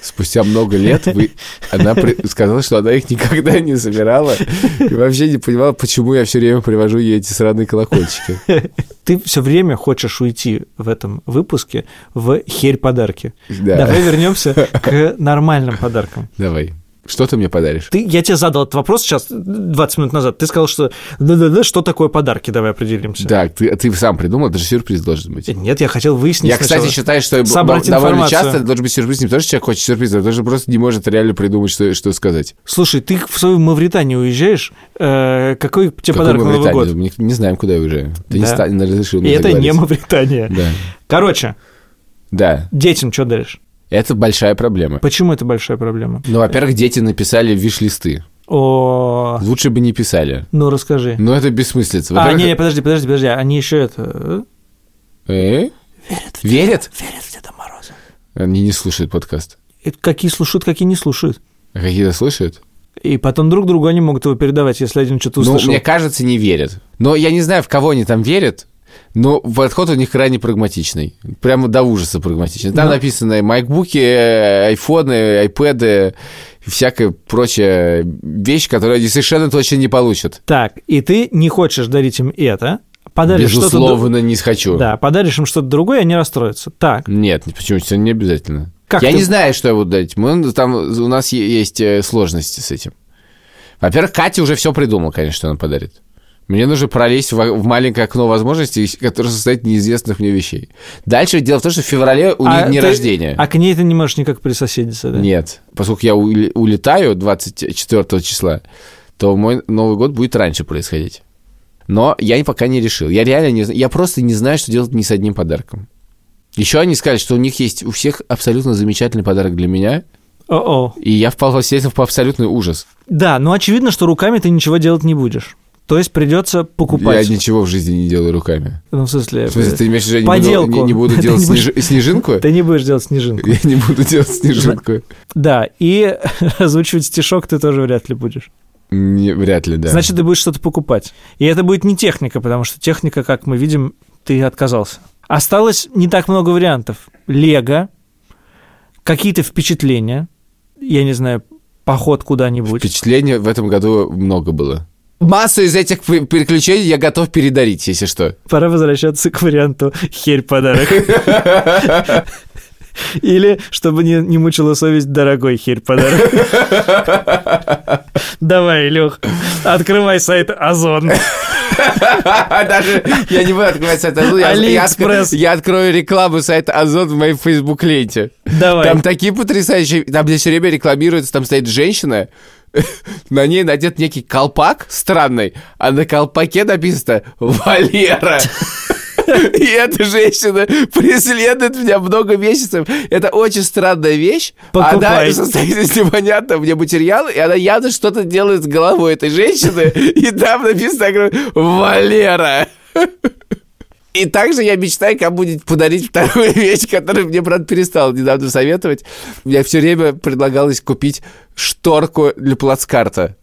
[SPEAKER 2] Спустя много лет вы... она при- сказала, что она их никогда не собирала и вообще не понимала, почему я все время привожу ей эти сраные колокольчики.
[SPEAKER 1] Ты все время хочешь уйти в этом выпуске в херь подарки.
[SPEAKER 2] Да.
[SPEAKER 1] Давай вернемся к нормальным подаркам.
[SPEAKER 2] Давай. Что ты мне подаришь?
[SPEAKER 1] Ты, я тебе задал этот вопрос сейчас, 20 минут назад. Ты сказал, что да-да-да, что такое подарки, давай определимся.
[SPEAKER 2] Да, ты, ты сам придумал, это же сюрприз должен быть.
[SPEAKER 1] Нет, я хотел выяснить
[SPEAKER 2] Я,
[SPEAKER 1] сначала.
[SPEAKER 2] кстати, считаю, что
[SPEAKER 1] собрать
[SPEAKER 2] довольно
[SPEAKER 1] информацию.
[SPEAKER 2] часто это должен быть сюрприз. Не потому, что человек хочет сюрприз, а потому что просто не может реально придумать, что, что сказать.
[SPEAKER 1] Слушай, ты в свою Мавританию уезжаешь, э, какой тебе
[SPEAKER 2] Какой
[SPEAKER 1] подарок на Новый год?
[SPEAKER 2] Мы не, не знаем, куда я уезжаю. Ты не,
[SPEAKER 1] Да.
[SPEAKER 2] ста- не разрешил
[SPEAKER 1] И
[SPEAKER 2] мне
[SPEAKER 1] это не. Мавритания.
[SPEAKER 2] Да.
[SPEAKER 1] Короче,
[SPEAKER 2] да,
[SPEAKER 1] детям что даришь?
[SPEAKER 2] Это большая проблема.
[SPEAKER 1] Почему это большая проблема?
[SPEAKER 2] Ну, во-первых, дети написали виш-листы.
[SPEAKER 1] О,
[SPEAKER 2] Лучше бы не писали.
[SPEAKER 1] ну расскажи.
[SPEAKER 2] Но это бессмыслица.
[SPEAKER 1] А, не, не, подожди, подожди, подожди, они еще это...
[SPEAKER 2] э?
[SPEAKER 1] Верят в,
[SPEAKER 2] Верят?
[SPEAKER 1] верят в Деда Мороза.
[SPEAKER 2] Они не слушают подкаст.
[SPEAKER 1] Это какие слушают, какие не слушают.
[SPEAKER 2] А какие-то слушают?
[SPEAKER 1] И потом друг другу они могут его передавать, если один что-то
[SPEAKER 2] Ну,
[SPEAKER 1] услышал.
[SPEAKER 2] мне кажется, не верят. Но я не знаю, в кого они там верят, но подход у них крайне прагматичный. Прямо до ужаса прагматичный. Там
[SPEAKER 1] Ну.
[SPEAKER 2] написано макбуки, э, айфоны, айпэды, всякая прочая вещь, которую они совершенно точно не получат.
[SPEAKER 1] Так, и ты не хочешь дарить им это, подаришь что-то...
[SPEAKER 2] Безусловно, не хочу.
[SPEAKER 1] Да, подаришь им что-то другое, они расстроятся. Так,
[SPEAKER 2] Нет, почему это не обязательно.
[SPEAKER 1] Как
[SPEAKER 2] я
[SPEAKER 1] ты-
[SPEAKER 2] не знаю, что я буду дарить. Мы, там, у нас есть э, сложности с этим. Во-первых, Катя уже все придумала, конечно, что она подарит. Мне нужно пролезть в, в маленькое окно возможностей, которое состоит из неизвестных мне вещей. Дальше дело в том, что в феврале у
[SPEAKER 1] а
[SPEAKER 2] них день
[SPEAKER 1] ты-
[SPEAKER 2] рождения.
[SPEAKER 1] А к ней ты не можешь никак присоседиться, да?
[SPEAKER 2] Нет. Поскольку я улетаю 24 числа, то мой Новый год будет раньше происходить. Но я пока не решил. Я реально не знаю. Я просто не знаю, что делать ни с одним подарком. Еще они сказали, что у них есть у всех абсолютно замечательный подарок для меня,
[SPEAKER 1] О-о.
[SPEAKER 2] и я впал в в абсолютный ужас.
[SPEAKER 1] Да, но очевидно, что руками ты ничего делать не будешь. То есть придется покупать.
[SPEAKER 2] Я ничего в жизни не делаю руками.
[SPEAKER 1] Ну, в смысле,
[SPEAKER 2] В смысле, ты имеешь в виду, я не
[SPEAKER 1] Поделку.
[SPEAKER 2] буду, не, не буду *laughs*
[SPEAKER 1] Ты
[SPEAKER 2] делать
[SPEAKER 1] не будешь-
[SPEAKER 2] снеж- снежинку? *laughs*
[SPEAKER 1] ты не будешь делать снежинку.
[SPEAKER 2] Я не буду делать *laughs* снежинку.
[SPEAKER 1] Да, и озвучивать стишок ты тоже вряд ли будешь.
[SPEAKER 2] Не, вряд ли, да.
[SPEAKER 1] Значит, ты будешь что-то покупать. И это будет не техника, потому что техника, как мы видим, ты отказался. Осталось не так много вариантов. Лего, какие-то впечатления, я не знаю, поход куда-нибудь.
[SPEAKER 2] Впечатлений в этом году много было. Массу из этих п- переключений я готов передарить, если что.
[SPEAKER 1] Пора возвращаться к варианту «херь подарок». Или, чтобы не, не мучила совесть, дорогой херь подарок. Давай, Илюх, открывай сайт Озон.
[SPEAKER 2] Даже я не буду открывать сайт Озон. я- я Я открою рекламу сайта Озон в моей фейсбук-ленте.
[SPEAKER 1] Давай.
[SPEAKER 2] Там такие потрясающие... Там где все время рекламируется, там стоит женщина, *laughs* на ней надет некий колпак странный, а на колпаке написано «Валера». *laughs* И эта женщина преследует меня много месяцев. Это очень странная вещь.
[SPEAKER 1] Покупай.
[SPEAKER 2] Она состоит из непонятного мне материала, и она явно что-то делает с головой этой женщины. *laughs* И там написано «Валера». И также я мечтаю кому-нибудь подарить вторую *laughs* вещь, которую мне, брат, перестал недавно советовать. Мне все время предлагалось купить шторку для плацкарта.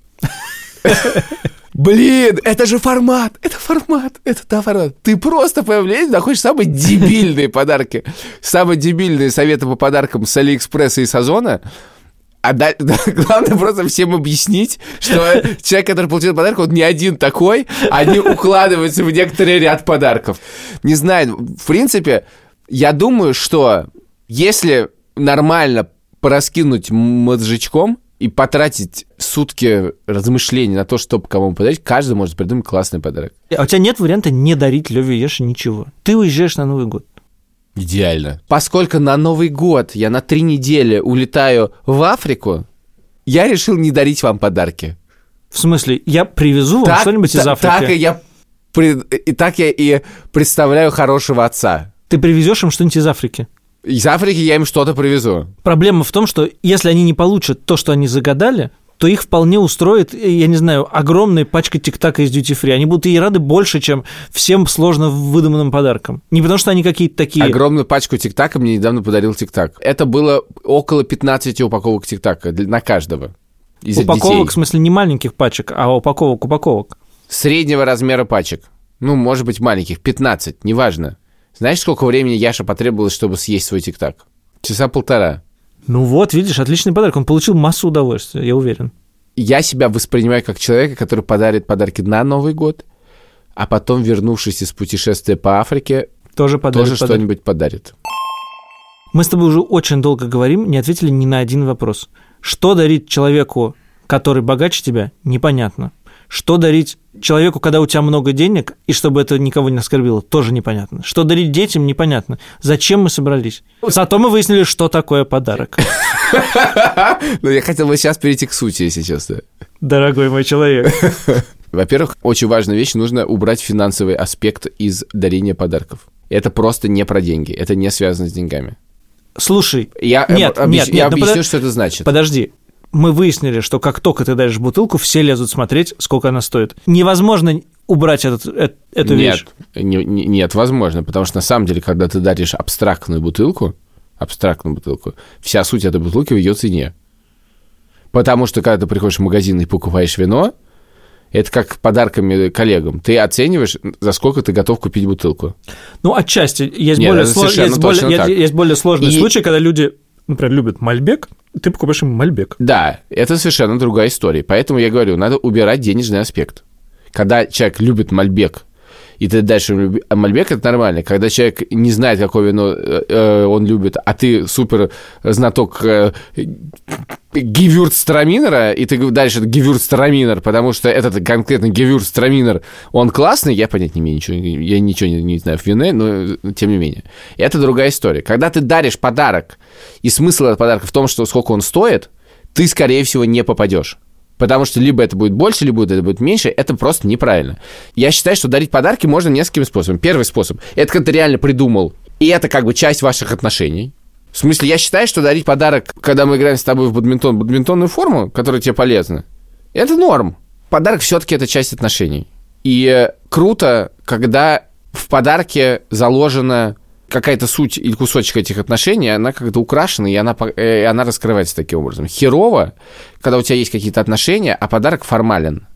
[SPEAKER 2] *laughs* Блин, это же формат, это формат, это да, формат. Ты просто появляешься, находишь самые дебильные подарки. Самые дебильные советы по подаркам с Алиэкспресса и с Озона. А *laughs* да- главное просто всем объяснить, что человек, который получил подарок, он не один такой, они укладываются в некоторый ряд подарков. Не знаю, в принципе, я думаю, что если нормально пораскинуть мозжечком и потратить сутки размышлений на то, чтобы кому подарить, каждый может придумать классный подарок.
[SPEAKER 1] А у тебя нет варианта не дарить Леве Еше ничего. Ты уезжаешь на Новый год.
[SPEAKER 2] Идеально. Поскольку на Новый год я на три недели улетаю в Африку, я решил не дарить вам подарки.
[SPEAKER 1] В смысле, я привезу вам что-нибудь из Африки.
[SPEAKER 2] Так и я, и так я и представляю хорошего отца.
[SPEAKER 1] Ты привезешь им что-нибудь из Африки.
[SPEAKER 2] Из Африки я им что-то привезу.
[SPEAKER 1] Проблема в том, что если они не получат то, что они загадали, то их вполне устроит, э, я не знаю, огромная пачка тик-така из duty free. Они будут ей рады больше, чем всем сложно выдуманным подаркам. Не потому, что они какие-то такие...
[SPEAKER 2] Огромную пачку тик-така мне недавно подарил тик-так. Это было около 15 упаковок тик-така на каждого. Из
[SPEAKER 1] упаковок, в
[SPEAKER 2] детей.
[SPEAKER 1] смысле, не маленьких пачек, а упаковок, упаковок.
[SPEAKER 2] Среднего размера пачек. Ну, может быть, маленьких. 15, неважно. Знаешь, сколько времени Яша потребовалось, чтобы съесть свой тик-так? Часа полтора.
[SPEAKER 1] Ну вот, видишь, отличный подарок. Он получил массу удовольствия, я уверен.
[SPEAKER 2] я себя воспринимаю как человека, который подарит подарки на Новый год, а потом, вернувшись из путешествия по Африке,
[SPEAKER 1] Тоже подарок.
[SPEAKER 2] тоже что-нибудь подарит.
[SPEAKER 1] Мы с тобой уже очень долго говорим, не ответили ни на один вопрос. Что дарить человеку, который богаче тебя, непонятно. Что дарить человеку, когда у тебя много денег, и чтобы это никого не оскорбило, тоже непонятно. Что дарить детям, непонятно. Зачем мы собрались? Зато мы выяснили, что такое подарок. *laughs*
[SPEAKER 2] Но я хотел бы сейчас перейти к сути, если честно.
[SPEAKER 1] Дорогой мой человек. *laughs*
[SPEAKER 2] Во-первых, очень важная вещь, нужно убрать финансовый аспект из дарения подарков. Это просто не про деньги, это не связано с деньгами.
[SPEAKER 1] Слушай,
[SPEAKER 2] Я, э,
[SPEAKER 1] Нет,
[SPEAKER 2] объяс-
[SPEAKER 1] нет,
[SPEAKER 2] я
[SPEAKER 1] нет, ну
[SPEAKER 2] объясню,
[SPEAKER 1] подо-
[SPEAKER 2] что это значит.
[SPEAKER 1] подожди. Мы выяснили, что как только ты даришь бутылку, все лезут смотреть, сколько она стоит. Невозможно убрать этот, э- эту вещь.
[SPEAKER 2] Нет, не- не- нет, возможно, потому что на самом деле, когда ты даришь абстрактную бутылку, абстрактную бутылку, вся суть этой бутылки в ее цене. Потому что, когда ты приходишь в магазин и покупаешь вино, это как подарками коллегам. Ты оцениваешь, за сколько ты готов купить бутылку.
[SPEAKER 1] Ну, отчасти. Есть,
[SPEAKER 2] Нет,
[SPEAKER 1] более,
[SPEAKER 2] это
[SPEAKER 1] слож- есть, более, есть- более сложные
[SPEAKER 2] И-
[SPEAKER 1] случаи, когда люди, например, любят Мальбек, Ты покупаешь ему Мальбек.
[SPEAKER 2] Да, это совершенно другая история. Поэтому я говорю, надо убирать денежный аспект. Когда человек любит Мальбек, и ты дальше люби- а Мальбек это нормально. Когда человек не знает, какое вино э, э, он любит, а ты супер знаток э, Гевюрцтраминера, и ты дальше это Гевюрцтраминер, потому что этот конкретно Гевюрцтраминер, он классный, я понять не имею ничего, я ничего не, не знаю в вине, но э, тем не менее. Это другая история. Когда ты даришь подарок, и смысл этого подарка в том, что сколько он стоит, ты, скорее всего, не попадешь. Потому что либо это будет больше, либо это будет меньше, это просто неправильно. Я считаю, что дарить подарки можно несколькими способами. Первый способ – это когда ты реально придумал, и это как бы часть ваших отношений. В смысле, я считаю, что дарить подарок, когда мы играем с тобой в бадминтон, бадминтонную форму, которая тебе полезна, это норм. Подарок все-таки это часть отношений. И э, круто, когда в подарке заложена какая-то суть или кусочек этих отношений, она как-то украшена, и она, э, и она раскрывается таким образом. Херово, когда у тебя есть какие-то отношения, а подарок формален.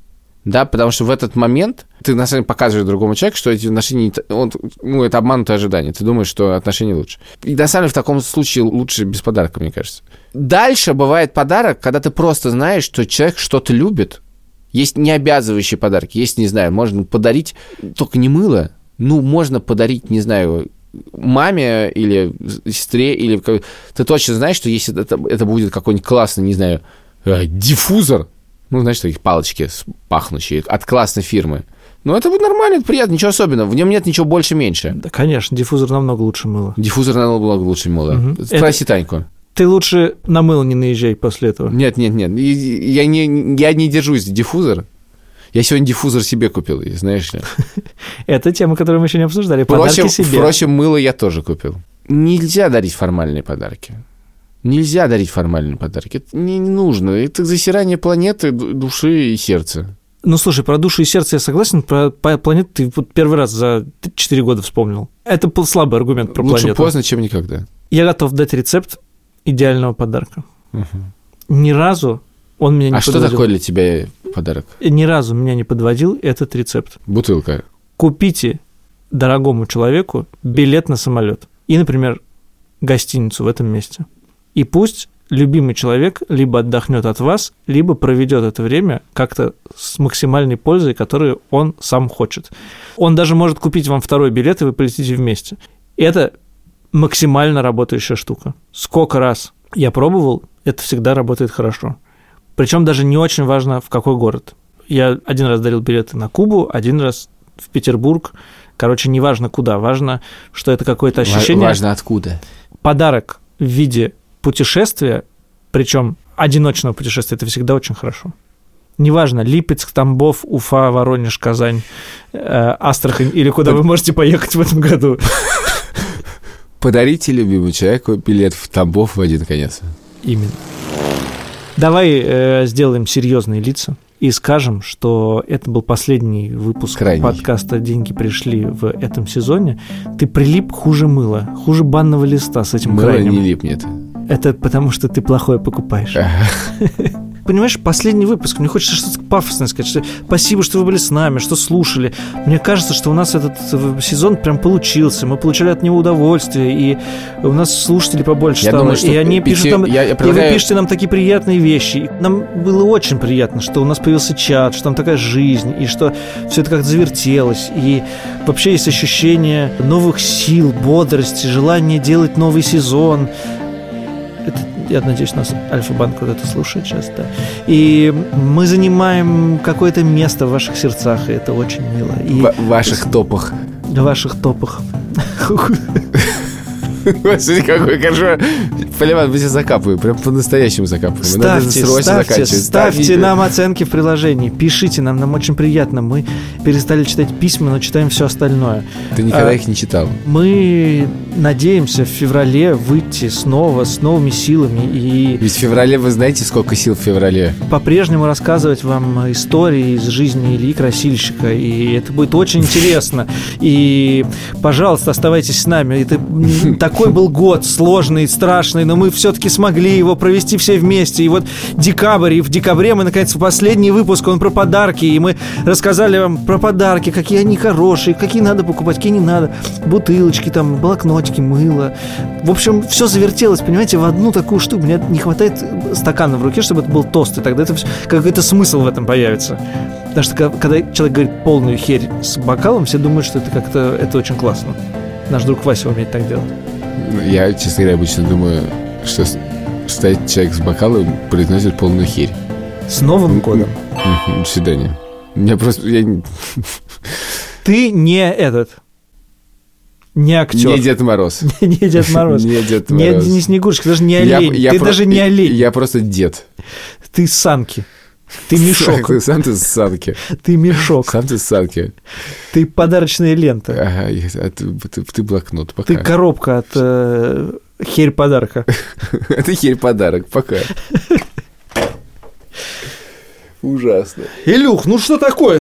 [SPEAKER 2] Да, потому что в этот момент ты на самом деле показываешь другому человеку, что эти отношения, он, ну, это обманутое ожидание. Ты думаешь, что отношения лучше. И на самом деле в таком случае лучше без подарка, мне кажется. Дальше бывает подарок, когда ты просто знаешь, что человек что-то любит. Есть не обязывающие подарки. Есть, не знаю, можно подарить только не мыло. Ну, можно подарить, не знаю, маме или сестре, или... Ты точно знаешь, что если это, это будет какой-нибудь классный, не знаю, э, диффузор, ну, знаешь, такие палочки пахнущие от классной фирмы. Ну, это будет нормально, это приятно, ничего особенного. В нем нет ничего больше-меньше.
[SPEAKER 1] Да, конечно, диффузор намного лучше мыла.
[SPEAKER 2] Диффузор намного лучше мыла.
[SPEAKER 1] Мгм.
[SPEAKER 2] Спроси Таньку.
[SPEAKER 1] Ты лучше на мыло не наезжай после этого.
[SPEAKER 2] Нет, нет, нет. Я не, я не держусь диффузор. Я сегодня диффузор себе купил, знаешь ли. *laughs*
[SPEAKER 1] Это тема, которую мы еще не обсуждали. Подарки
[SPEAKER 2] Впрочем,
[SPEAKER 1] себе.
[SPEAKER 2] впрочем, мыло я тоже купил. Нельзя дарить формальные подарки. Нельзя дарить формальные подарки. Это не не нужно. Это засирание планеты, ду- души и сердца.
[SPEAKER 1] Ну, слушай, про душу и сердце я согласен, про планету ты вот первый раз за 4 года вспомнил. Это был слабый аргумент про
[SPEAKER 2] Лучше
[SPEAKER 1] планету.
[SPEAKER 2] поздно, чем никогда.
[SPEAKER 1] Я готов дать рецепт идеального подарка. Ни разу он меня не
[SPEAKER 2] А что
[SPEAKER 1] подводил.
[SPEAKER 2] такое для тебя подарок?
[SPEAKER 1] Ни разу меня не подводил этот рецепт.
[SPEAKER 2] Бутылка.
[SPEAKER 1] Купите дорогому человеку билет на самолет и, например, гостиницу в этом месте. И пусть любимый человек либо отдохнет от вас, либо проведет это время как-то с максимальной пользой, которую он сам хочет. Он даже может купить вам второй билет, и вы полетите вместе. Это максимально работающая штука. Сколько раз я пробовал, это всегда работает хорошо. Причем даже не очень важно, в какой город. Я один раз дарил билеты на Кубу, один раз в Петербург. Короче, не важно куда, важно, что это какое-то ощущение.
[SPEAKER 2] Важно откуда.
[SPEAKER 1] Подарок в виде путешествия, причем одиночного путешествия, это всегда очень хорошо. Неважно, Липецк, Тамбов, Уфа, Воронеж, Казань, э, Астрахань или куда вы можете поехать в этом году.
[SPEAKER 2] Подарите любимому человеку билет в Тамбов в один конец.
[SPEAKER 1] Именно. Давай э, сделаем серьезные лица и скажем, что это был последний выпуск
[SPEAKER 2] Крайний.
[SPEAKER 1] подкаста «Деньги пришли» в этом сезоне. Ты прилип хуже мыла, хуже банного листа с этим
[SPEAKER 2] Мыло
[SPEAKER 1] крайним.
[SPEAKER 2] не липнет.
[SPEAKER 1] Это потому, что ты плохое покупаешь. *laughs* Понимаешь, последний выпуск, мне хочется что-то пафосное сказать, что спасибо, что вы были с нами, что слушали. Мне кажется, что у нас этот э, сезон прям получился, мы получали от него удовольствие, и у нас слушателей побольше
[SPEAKER 2] Я
[SPEAKER 1] стало,
[SPEAKER 2] думаю, что
[SPEAKER 1] и они
[SPEAKER 2] пяти-
[SPEAKER 1] пишут нам,
[SPEAKER 2] я- я
[SPEAKER 1] и вы
[SPEAKER 2] предлагаю-
[SPEAKER 1] пишете нам такие приятные вещи. И Нам было очень приятно, что у нас появился чат, что там такая жизнь, и что все это как-то завертелось, и вообще есть ощущение новых сил, бодрости, желание делать новый сезон. Это, я надеюсь, нас Альфа-банк вот это слушает сейчас, да. И мы занимаем какое-то место в ваших сердцах, и это очень мило. И
[SPEAKER 2] В ваших топах.
[SPEAKER 1] в ваших топах.
[SPEAKER 2] Господи, какой хорошо. Поливан, мы тебя закапываем, прям по-настоящему закапываем. Надо
[SPEAKER 1] Ставьте,
[SPEAKER 2] срочно
[SPEAKER 1] ставьте,
[SPEAKER 2] заканчивать.
[SPEAKER 1] ставьте
[SPEAKER 2] Ставьте.
[SPEAKER 1] нам оценки в приложении, пишите нам, нам очень приятно. Мы перестали читать письма, но читаем все остальное.
[SPEAKER 2] Ты никогда
[SPEAKER 1] А,
[SPEAKER 2] их не читал.
[SPEAKER 1] Мы надеемся в феврале выйти снова с новыми силами и
[SPEAKER 2] Ведь в феврале, вы знаете, сколько сил в феврале?
[SPEAKER 1] по-прежнему рассказывать вам истории из жизни Ильи Красильщика, и это будет очень интересно. И, пожалуйста, оставайтесь с нами. Это *laughs* такой был год сложный, страшный, но мы все-таки смогли его провести все вместе. И вот декабрь, и в декабре мы, наконец, последний выпуск, он про подарки, и мы рассказали вам про подарки, какие они хорошие, какие надо покупать, какие не надо, бутылочки, там, блокнотики, бутылочки мыла. В общем, все завертелось, понимаете, в одну такую штуку. Мне не хватает стакана в руке, чтобы это был тост, и тогда это всё- какой-то смысл в этом появится. Потому что когда человек говорит полную херь с бокалом, все думают, что это как-то это очень классно. Наш друг Вася умеет так делать.
[SPEAKER 2] Я, честно говоря, обычно думаю, что стоит человек с бокалом, произносит полную херь.
[SPEAKER 1] С Новым годом.
[SPEAKER 2] До свидания. Я просто... Я
[SPEAKER 1] Ты не этот, не актер.
[SPEAKER 2] не Дед Мороз. *laughs*
[SPEAKER 1] Не Дед Мороз.
[SPEAKER 2] Не Дед Мороз.
[SPEAKER 1] не Снегурочка, даже не олень.
[SPEAKER 2] я
[SPEAKER 1] ты
[SPEAKER 2] про-
[SPEAKER 1] даже не олень.
[SPEAKER 2] Я просто дед.
[SPEAKER 1] Ты санки. Ты мешок.
[SPEAKER 2] Ты Сам ты санки.
[SPEAKER 1] Ты мешок.
[SPEAKER 2] Сам ты санки.
[SPEAKER 1] Ты подарочная лента.
[SPEAKER 2] Ага, я- а ты, ты- ты блокнот. Пока.
[SPEAKER 1] Ты коробка от э, херь подарка. *laughs*
[SPEAKER 2] Это херь подарок. Пока. *laughs* Ужасно.
[SPEAKER 1] Илюх, ну что такое?